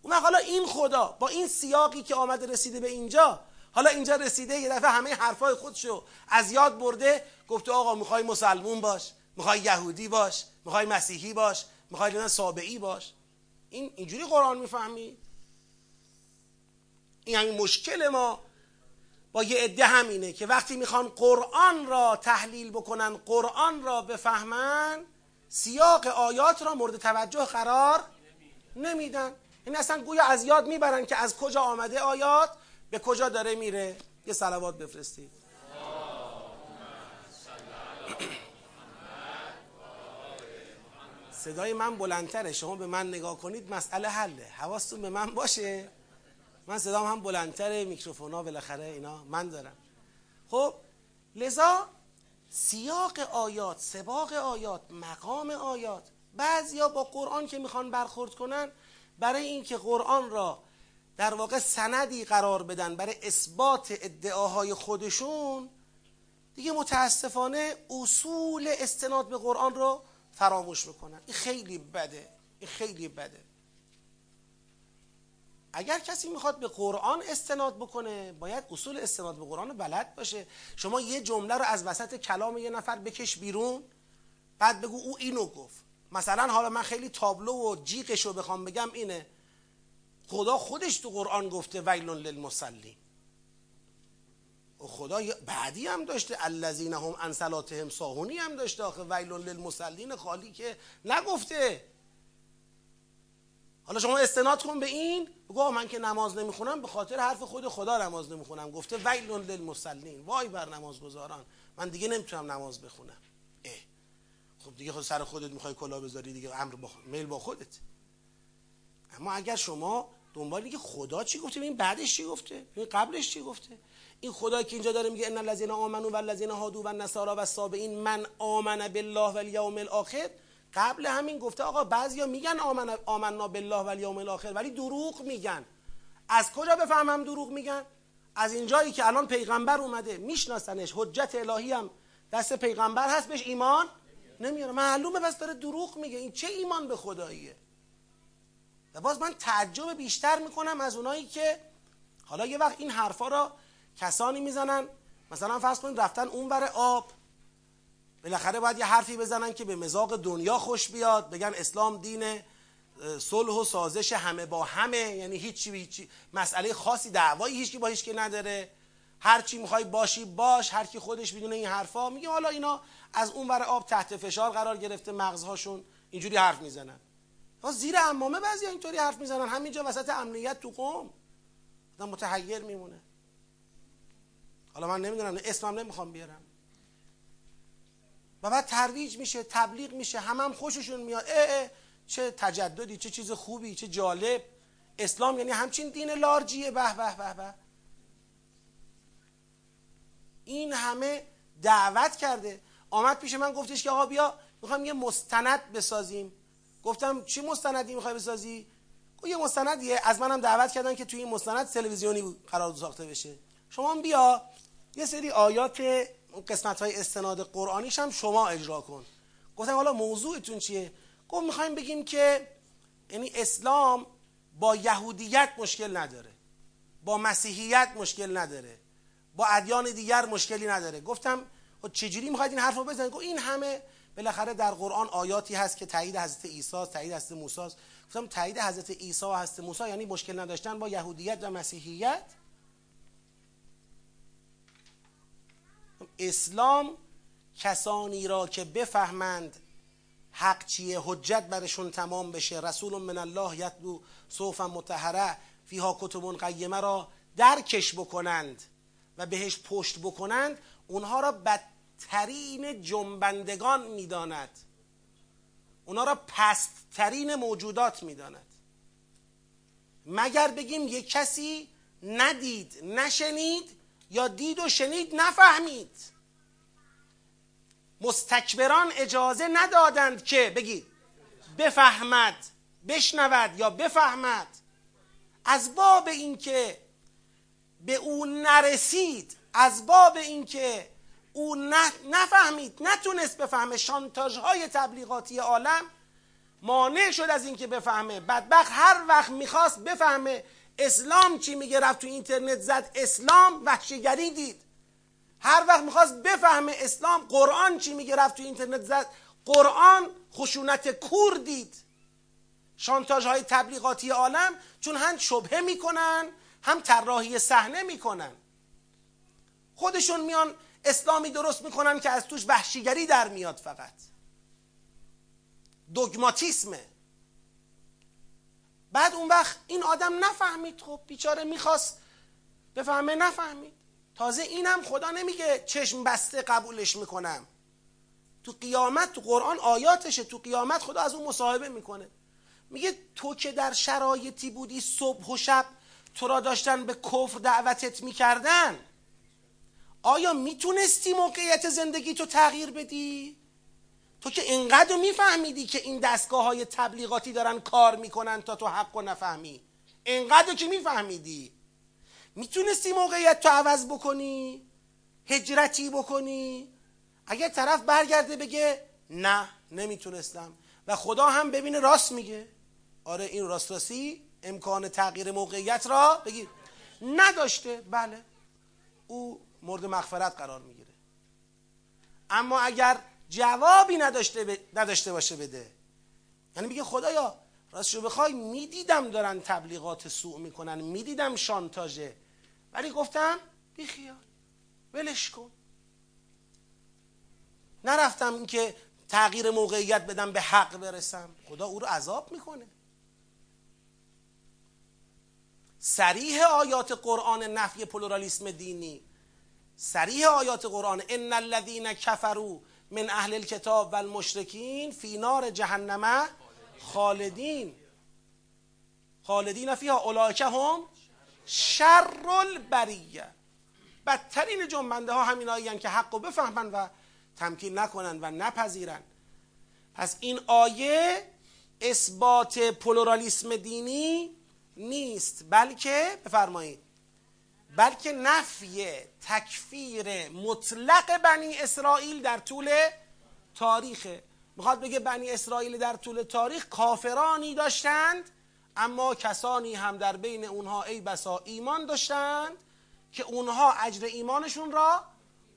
اون حالا این خدا با این سیاقی که آمده رسیده به اینجا حالا اینجا رسیده یه دفعه همه حرفای خودشو از یاد برده گفته آقا می‌خوای مسلمون باش می‌خوای یهودی باش می‌خوای مسیحی باش می‌خوای سابعی باش. این اینجوری قرآن می‌فهمی؟ این همین مشکل ما. با یه عده همینه که وقتی می‌خوان قرآن را تحلیل بکنن قرآن را بفهمن سیاق آیات را مورد توجه قرار نمیدن. این اصلا گویا از یاد می‌برن که از کجا آمده آیات به کجا داره میره. یه سلوات بفرستید. صدای من بلندتره. شما به من نگاه کنید مسئله حله. حواستون به من باشه. من صدام هم بلندتره. میکروفونا بالاخره اینا من دارم. خب لذا سیاق آیات سباق آیات مقام آیات بعضیا با قرآن که می‌خوان برخورد کنن برای اینکه قرآن را در واقع سندی قرار بدن برای اثبات ادعاهای خودشون دیگه متاسفانه اصول استناد به قرآن رو فراموش می‌کنن. این خیلی بده. این خیلی بده. اگر کسی می‌خواد به قرآن استناد بکنه باید اصول استناد به قرآن بلد باشه. شما یه جمله رو از وسط کلام یه نفر بکش بیرون بعد بگو او اینو گفت. مثلا حالا من خیلی تابلو و جیغش رو بخوام بگم اینه. خدا خودش تو قرآن گفته ویل للمصلین. و خدا بعدی هم داشته. الذین هم عن صلاتهم ساهونی هم داشته. آخه ویل للمصلین خالی که نگفته. حالا شما استناد کن به این. بگو من که نماز نمی‌خونم به خاطر حرف خود خدا نماز نمی‌خونم. گفته ویل للمصلین. وای بر نمازگزاران. من دیگه نمی‌تونم نماز بخونم. اه. خب دیگه خود سر خودت می‌خوای کلا بذاری دیگه. امر با میل با خودت. اما اگر شما دنبال که خدا چی گفته این بعدش چی گفته این قبلش چی گفته. این خدا که اینجا داره میگه ان الذين آمنوا والذین هادوا والنصارى والصابئین من آمن بالله والیوم الاخر. قبل همین گفته آقا بعضیا میگن آمن آمنا بالله والیوم الاخر ولی دروغ میگن. از کجا بفهمم دروغ میگن؟ از اینجایی که الان پیغمبر اومده میشناسنش. حجت الهی هم دست پیغمبر هست بهش ایمان نمیاره. معلومه بس داره دروغ میگه. این چه ایمان به خداییه؟ و باز من تعجب بیشتر می‌کنم از اونایی که حالا یه وقت این حرفا را کسانی می‌زنن. مثلا فرض کنید رفتن اونور آب. بالاخره باید یه حرفی بزنن که به مزاق دنیا خوش بیاد. بگن اسلام دین صلح و سازش همه با همه. یعنی هیچی هیچی مسئله خاصی دعوایی هیچی با هیچ که نداره. هر چی می‌خوای باشی باش. هر کی خودش می‌دونه این حرفا. میگه حالا اینا از اون ور آب تحت فشار قرار گرفته مغزهاشون اینجوری حرف می‌زنن. زیر امامه بعضی اینطوری حرف می‌زنن. همینجا وسط امنیت تو قوم. آدم متحیر میمونه. حالا من نمی‌دونم اسمم نمی‌خوام بیارم. و بعد ترویج میشه تبلیغ میشه همه هم خوششون میاد. اه اه چه تجددی چه چیز خوبی چه جالب. اسلام یعنی همچین دین لارجیه. به به به به. این همه دعوت کرده. آمد پیش من گفتش که آقا بیا می‌خوام یه مستند بسازیم. گفتم چی مستندی می‌خوای بسازی؟ یه مستندیه. از منم دعوت کردن که توی این مستند تلویزیونی قرار ساخته بشه. شما بیا. یه سری آیات قسمت های استناد قرآنیش هم شما اجرا کن. گفتم حالا موضوعتون چیه؟ گفت می‌خوایم بگیم که یعنی اسلام با یهودیت مشکل نداره. با مسیحیت مشکل نداره. با ادیان دیگر مشکلی نداره. گفتم خب چجوری می‌خواید این حرف رو بزنید؟ گفت این همه بالاخره در قرآن آیاتی هست که تایید حضرت عیسی تایید حضرت موسی گفتم تایید حضرت عیسی و حضرت موسی یعنی مشکل نداشتن با یهودیت و مسیحیت؟ اسلام کسانی را که بفهمند حق چیه حجت برشون تمام بشه. رسول من الله یتلو صوفا متحره فیها کتب قیمه را درکش بکنند و بهش پشت بکنند اونها را بدترین جنبندگان می‌داند. اونها را پستترین موجودات می‌داند. مگر بگیم یک کسی ندید نشنید یا دید و شنید نفهمید. مستکبران اجازه ندادند که بگید بفهمد بشنود یا بفهمد. از باب اینکه به او نرسید از باب اینکه او نفهمید نتونست بفهمه شانتاژ های تبلیغاتی عالم مانع شد از اینکه بفهمه. بدبخت هر وقت می‌خواست بفهمه اسلام چی میگه؟ رفت تو اینترنت زد اسلام وحشیگری دید. هر وقت می‌خواست بفهمه اسلام قرآن چی میگه؟ رفت تو اینترنت زد. قرآن خشونت کور دید. شانتاژ های تبلیغاتی عالم چون هم شبهه می‌کنن هم طراحی صحنه می‌کنن. خودشون میان اسلامی درست می‌کنن که از توش وحشیگری در میاد فقط. دوگماتیسمه. بعد اون وقت این آدم نفهمید خب بیچاره می‌خواست بفهمه نفهمید. تازه اینم خدا نمیگه چشم بسته قبولش می‌کنم. تو قیامت تو قرآن آیاتشه تو قیامت خدا از اون مصاحبه می‌کنه. میگه تو که در شرایطی بودی صبح و شب تو را داشتن به کفر دعوتت می‌کردن آیا می‌تونستی موقعیت زندگی تو تغییر بدی؟ تو که اینقدر میفهمیدی که این دستگاه های تبلیغاتی دارن کار می‌کنن تا تو حق و نفهمی. اینقدر که میفهمیدی. می‌تونستی موقعیت تو عوض بکنی هجرتی بکنی. اگر طرف برگرده بگه نه نمی‌تونستم. و خدا هم ببینه راست میگه. آره این راست راستی امکان تغییر موقعیت را بگیر نداشته. بله. او مورد مغفرت قرار می‌گیره. اما اگر جوابی نداشته, نداشته باشه بده. یعنی میگه خدایا راستشو بخوای می‌دیدم دارن تبلیغات سوء می‌کنن می‌دیدم شانتاژه. ولی گفتم بیخیال ولش کن. نرفتم که تغییر موقعیت بدم به حق برسم. خدا او رو عذاب می‌کنه. سریح آیات قرآن نفی پلورالیسم دینی. سریح آیات قرآن ان الذين كفروا من اهل الكتاب و المشرکین فی نار جهنم خالدین. خالدین فیها اولئک هم شر البریه بدترین جنبنده ها همین که حق و بفهمن و تمکین نکنن و نپذیرن. پس این آیه اثبات پلورالیسم دینی نیست بلکه بفرمایید بلکه نفی تکفیر مطلق بنی اسرائیل در طول تاریخه می‌خواد بگه بنی اسرائیل در طول تاریخ کافرانی داشتند اما کسانی هم در بین اونها ای بسا ایمان داشتند که اونها اجر ایمانشون را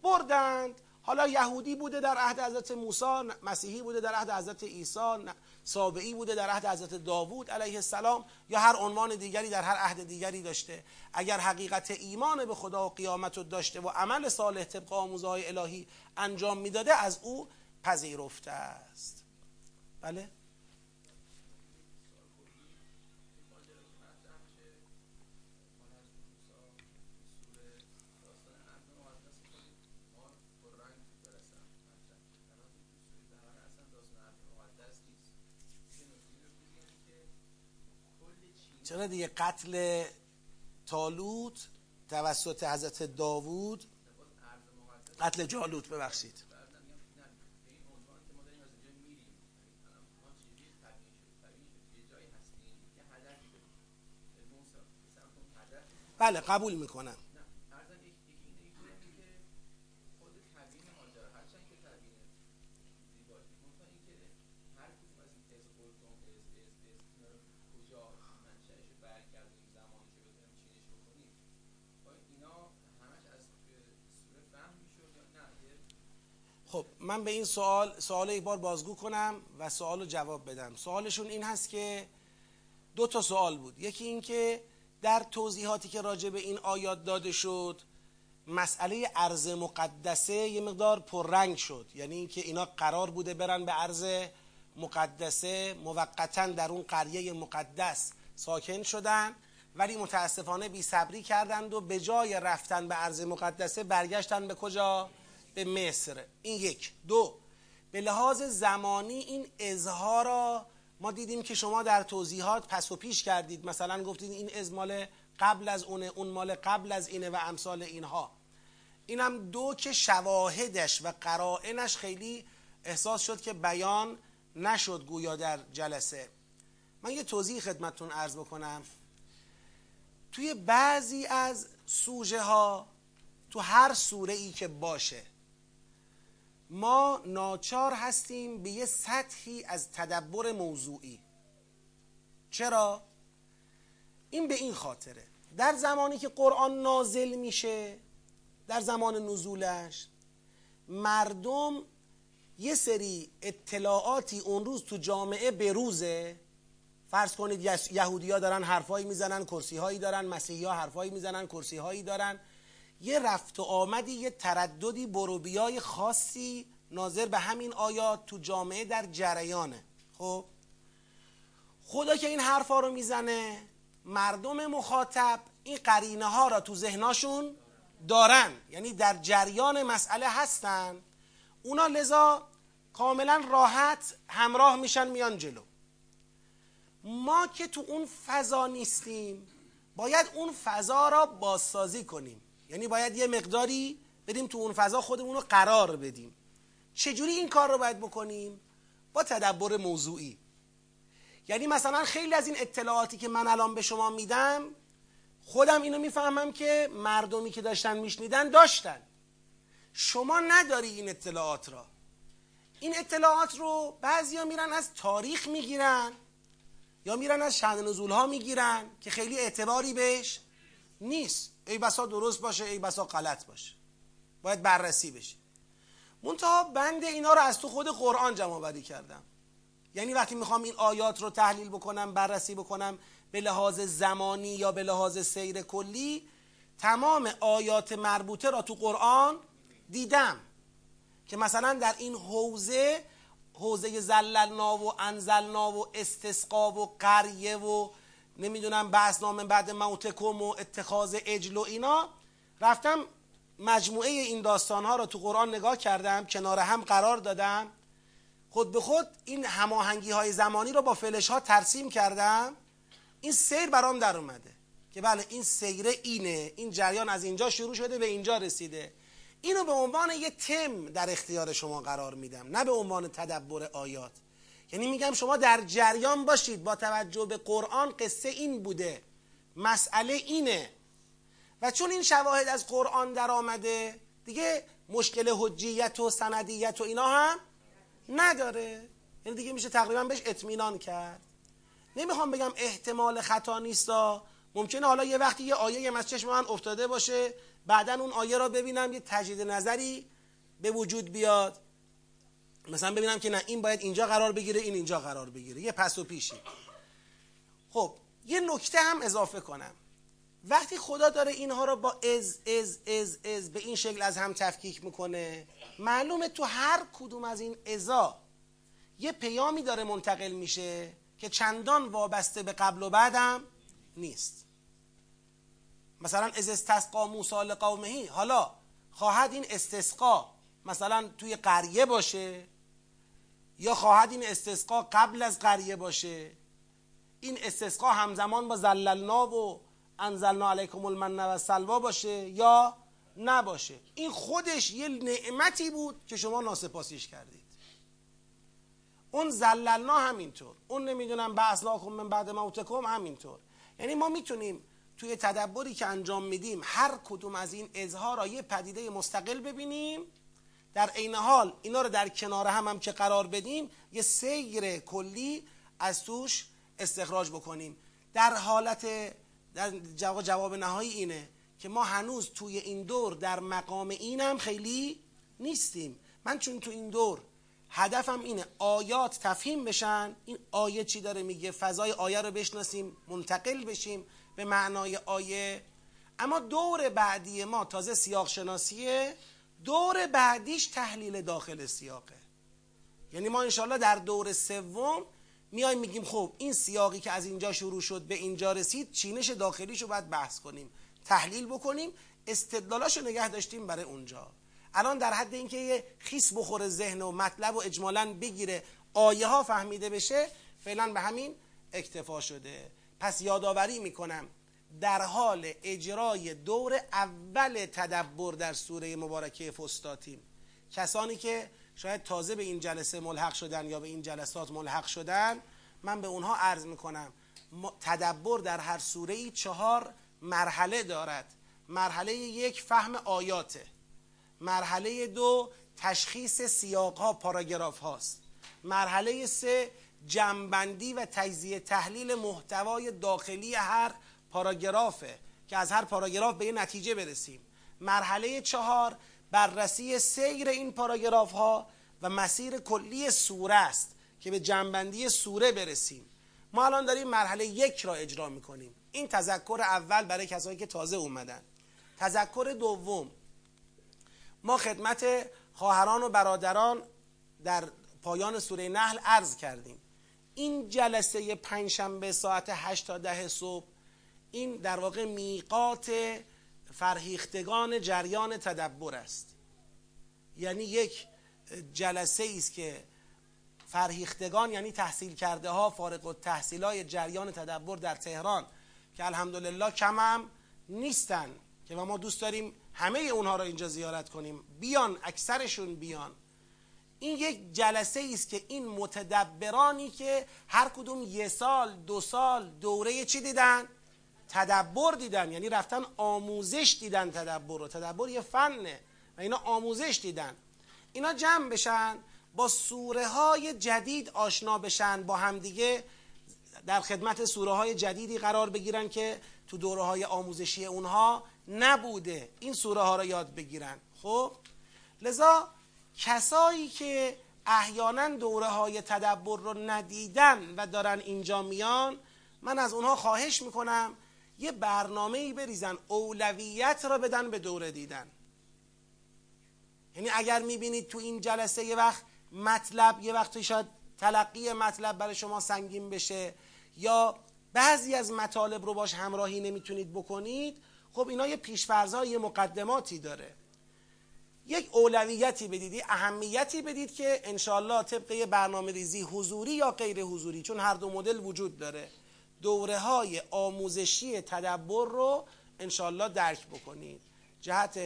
بردند. حالا یهودی بوده در عهد حضرت موسی مسیحی بوده در عهد حضرت عیسی سابعی بوده در عهد حضرت داوود علیه السلام یا هر عنوان دیگری در هر عهد دیگری داشته. اگر حقیقت ایمان به خدا و قیامت رو داشته و عمل صالح طبق آموزه های الهی انجام می‌داده از او پذیرفته است. بله؟ چرا دیگه قتل تالوت توسط حضرت داوود؟ قتل جالوت ببخشید. بله قبول می‌کنم. خب من به این سوال سوال یک بار بازگو کنم و سوال جواب بدم. سوالشون این هست که دو تا سوال بود. یکی این که در توضیحاتی که راجع به این آیات داده شد مسئله ارز مقدسه یه مقدار پررنگ شد. یعنی اینکه اینا قرار بوده برن به ارز مقدسه موقتا در اون قریه مقدس ساکن شدن ولی متاسفانه بی صبری کردند و به جای رفتن به ارز مقدسه برگشتن به کجا؟ به مصر. این یک. دو. به لحاظ زمانی این اظهار ما دیدیم که شما در توضیحات پس و پیش کردید. مثلا گفتید این ازمال قبل از اونه اون مال قبل از اینه و امثال اینها. اینم دو که شواهدش و قرائنش خیلی احساس شد که بیان نشد گویا در جلسه. من یه توضیح خدمتتون عرض بکنم. توی بعضی از سوژه ها تو هر سوره ای که باشه ما ناچار هستیم به یه سطحی از تدبر موضوعی. چرا؟ این به این خاطره. در زمانی که قرآن نازل میشه در زمان نزولش مردم یه سری اطلاعاتی اون روز تو جامعه بروزه فرض کنید یهودی ها دارن حرفایی می‌زنن کرسی هایی دارن مسیحی ها حرفایی می‌زنن کرسی هایی دارن. یه رفت و آمدی یه ترددی بروبیای خاصی ناظر به همین آیات تو جامعه در جریانه. خب؟ خدا که این حرفا رو می‌زنه مردم مخاطب این قرینه ها را تو ذهناشون دارن. یعنی در جریان مسئله هستن. اونا لذا کاملا راحت همراه میشن میان جلو. ما که تو اون فضا نیستیم باید اون فضا را بازسازی کنیم. یعنی باید یه مقداری بریم تو اون فضا خودمون رو قرار بدیم. چجوری این کار رو باید بکنیم؟ با تدبر موضوعی. یعنی مثلا خیلی از این اطلاعاتی که من الان به شما میدم خودم اینو می‌فهمم که مردمی که داشتن میشنیدن داشتن. شما نداری این اطلاعات را. این اطلاعات رو بعضیا میرن از تاریخ می‌گیرن یا میرن از شهن نزول ها می‌گیرن که خیلی اعتباری بهش نیست. ای بسا درست باشه ای بسا غلط باشه. باید بررسی بشه. منتها بند اینا رو از تو خود قرآن جمع بری کردم. یعنی وقتی می‌خوام این آیات رو تحلیل بکنم بررسی بکنم به لحاظ زمانی یا به لحاظ سیر کلی تمام آیات مربوطه را تو قرآن دیدم. که مثلا در این حوزه حوزه زللنا و انزلنا و استسقا و قریه و نمی‌دونم بحث نام بعد موتکم و اتخاذ اجل و اینا. رفتم مجموعه این داستان ها را تو قرآن نگاه کردم کنار هم قرار دادم. خود به خود این هماهنگی های زمانی رو با فلش ها ترسیم کردم. این سیر برام در اومده که بله این سیره اینه این جریان از اینجا شروع شده به اینجا رسیده. اینو به عنوان یه تم در اختیار شما قرار میدم نه به عنوان تدبر آیات. یعنی میگم شما در جریان باشید با توجه به قرآن قصه این بوده مسئله اینه. و چون این شواهد از قرآن در آمده دیگه مشکل حجیت و سندیت و اینا هم نداره. یعنی دیگه میشه تقریبا بهش اطمینان کرد. نمی‌خوام بگم احتمال خطا نیستا ممکنه حالا یه وقتی یه آیه از چشم من افتاده باشه بعدا اون آیه را ببینم یه تجدید نظری به وجود بیاد. مثلا ببینم که نه این باید اینجا قرار بگیره این اینجا قرار بگیره. یه پس و پیشی. خب یه نکته هم اضافه کنم. وقتی خدا داره اینها رو با از از از از به این شکل از هم تفکیک می‌کنه معلومه تو هر کدوم از این ازا یه پیامی داره منتقل میشه که چندان وابسته به قبل و بعدم نیست. مثلا از استسقا موسی لقومهی. حالا خواهد این استسقا مثلا توی قریه باشه یا خواهد این استسقا قبل از قریه باشه؟ این استسقا همزمان با زللنا و انزلنا علیکم المن و سلوا باشه یا نباشه؟ این خودش یه نعمتی بود که شما ناسپاسیش کردید. اون زللنا همینطور. اون نمی‌دونم بعثلاکم من بعد موتکم همینطور. یعنی ما می‌تونیم توی تدبری که انجام میدیم هر کدوم از این اظهار را یه پدیده مستقل ببینیم در عین حال اینا رو در کنار هم هم که قرار بدیم یه سیر کلی از توش استخراج بکنیم. در حالت در جواب, جواب نهایی اینه که ما هنوز توی این دور در مقام اینم خیلی نیستیم. من چون تو این دور هدفم اینه آیات تفهیم بشن این آیه چی داره میگه؟ فضای آیه رو بشناسیم منتقل بشیم به معنای آیه. اما دور بعدی ما تازه سیاق شناسیه دور بعدیش تحلیل داخل سیاقه. یعنی ما انشالله در دور سوم میایم میگیم خب این سیاقی که از اینجا شروع شد به اینجا رسید چینش داخلیش رو باید بحث کنیم تحلیل بکنیم استدلالاشو نگه داشتیم برای اونجا. الان در حد اینکه یه خیس بخوره ذهن و مطلب و اجمالا بگیره آیه ها فهمیده بشه فعلا به همین اکتفا شده. پس یادآوری می‌کنم در حال اجرای دور اول تدبر در سوره مبارکه فستاتیم کسانی که شاید تازه به این جلسه ملحق شدن یا به این جلسات ملحق شدن من به اونها عرض می‌کنم تدبر در هر سوره ای چهار مرحله دارد. مرحله یک فهم آیاته. مرحله دو تشخیص سیاق ها پاراگراف هاست. مرحله سه جنبندی و تجزیه تحلیل محتوای داخلی هر پاراگرافه که از هر پاراگراف به یه نتیجه برسیم. مرحله چهار بررسی سیر این پاراگراف ها و مسیر کلی سوره است که به جنبندی سوره برسیم. ما الان داریم مرحله یک را اجرا می‌کنیم. این تذکر اول برای کسایی که تازه اومدن. تذکر دوم. ما خدمت خواهران و برادران در پایان سوره نحل عرض کردیم. این جلسه پنجشنبه ساعت 8 تا ده صبح این در واقع میقات فرهیختگان جریان تدبر است. یعنی یک جلسه است که فرهیختگان یعنی تحصیل کرده ها فارغ و تحصیل های جریان تدبر در تهران که الحمدلله کم هم نیستن که ما دوست داریم همه اونها را اینجا زیارت کنیم. بیان اکثرشون بیان. این یک جلسه است که این متدبرانی که هر کدوم یه سال دو سال دوره چی دیدن؟ تدبر دیدن یعنی رفتن آموزش دیدن تدبر رو. تدبر یه فنه و اینا آموزش دیدن. اینا جمع بشن با سوره های جدید آشنا بشن با همدیگه در خدمت سوره های جدیدی قرار بگیرن که تو دوره های آموزشی اونها نبوده این سوره ها رو یاد بگیرن. خب؟ لذا کسایی که احیانا دوره های تدبر رو ندیدن و دارن اینجا میان من از اونها خواهش می‌کنم یه برنامه ای بریزن اولویت را بدن به دوره دیدن. یعنی اگر می‌بینید تو این جلسه یه وقت مطلب یه وقت شاید تلقی مطلب برای شما سنگین بشه یا بعضی از مطالب رو باش همراهی نمی‌تونید بکنید خب اینا یه پیشفرزها یه مقدماتی داره. یک اولویتی بدید اهمیتی بدید که انشالله طبق یه برنامه ریزی حضوری یا غیر حضوری چون هر دو مدل وجود داره. دوره های آموزشی تدبر رو انشالله درک بکنید. جهت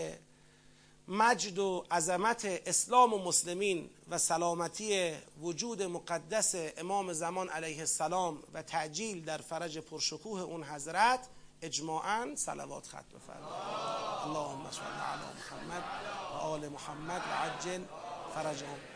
مجد و عظمت اسلام و مسلمین و سلامتی وجود مقدس امام زمان علیه السلام و تعجیل در فرج پرشکوه اون حضرت اجماعا صلوات ختم فرمایید اللهم صل علی محمد و آل محمد و عجل فرجهم.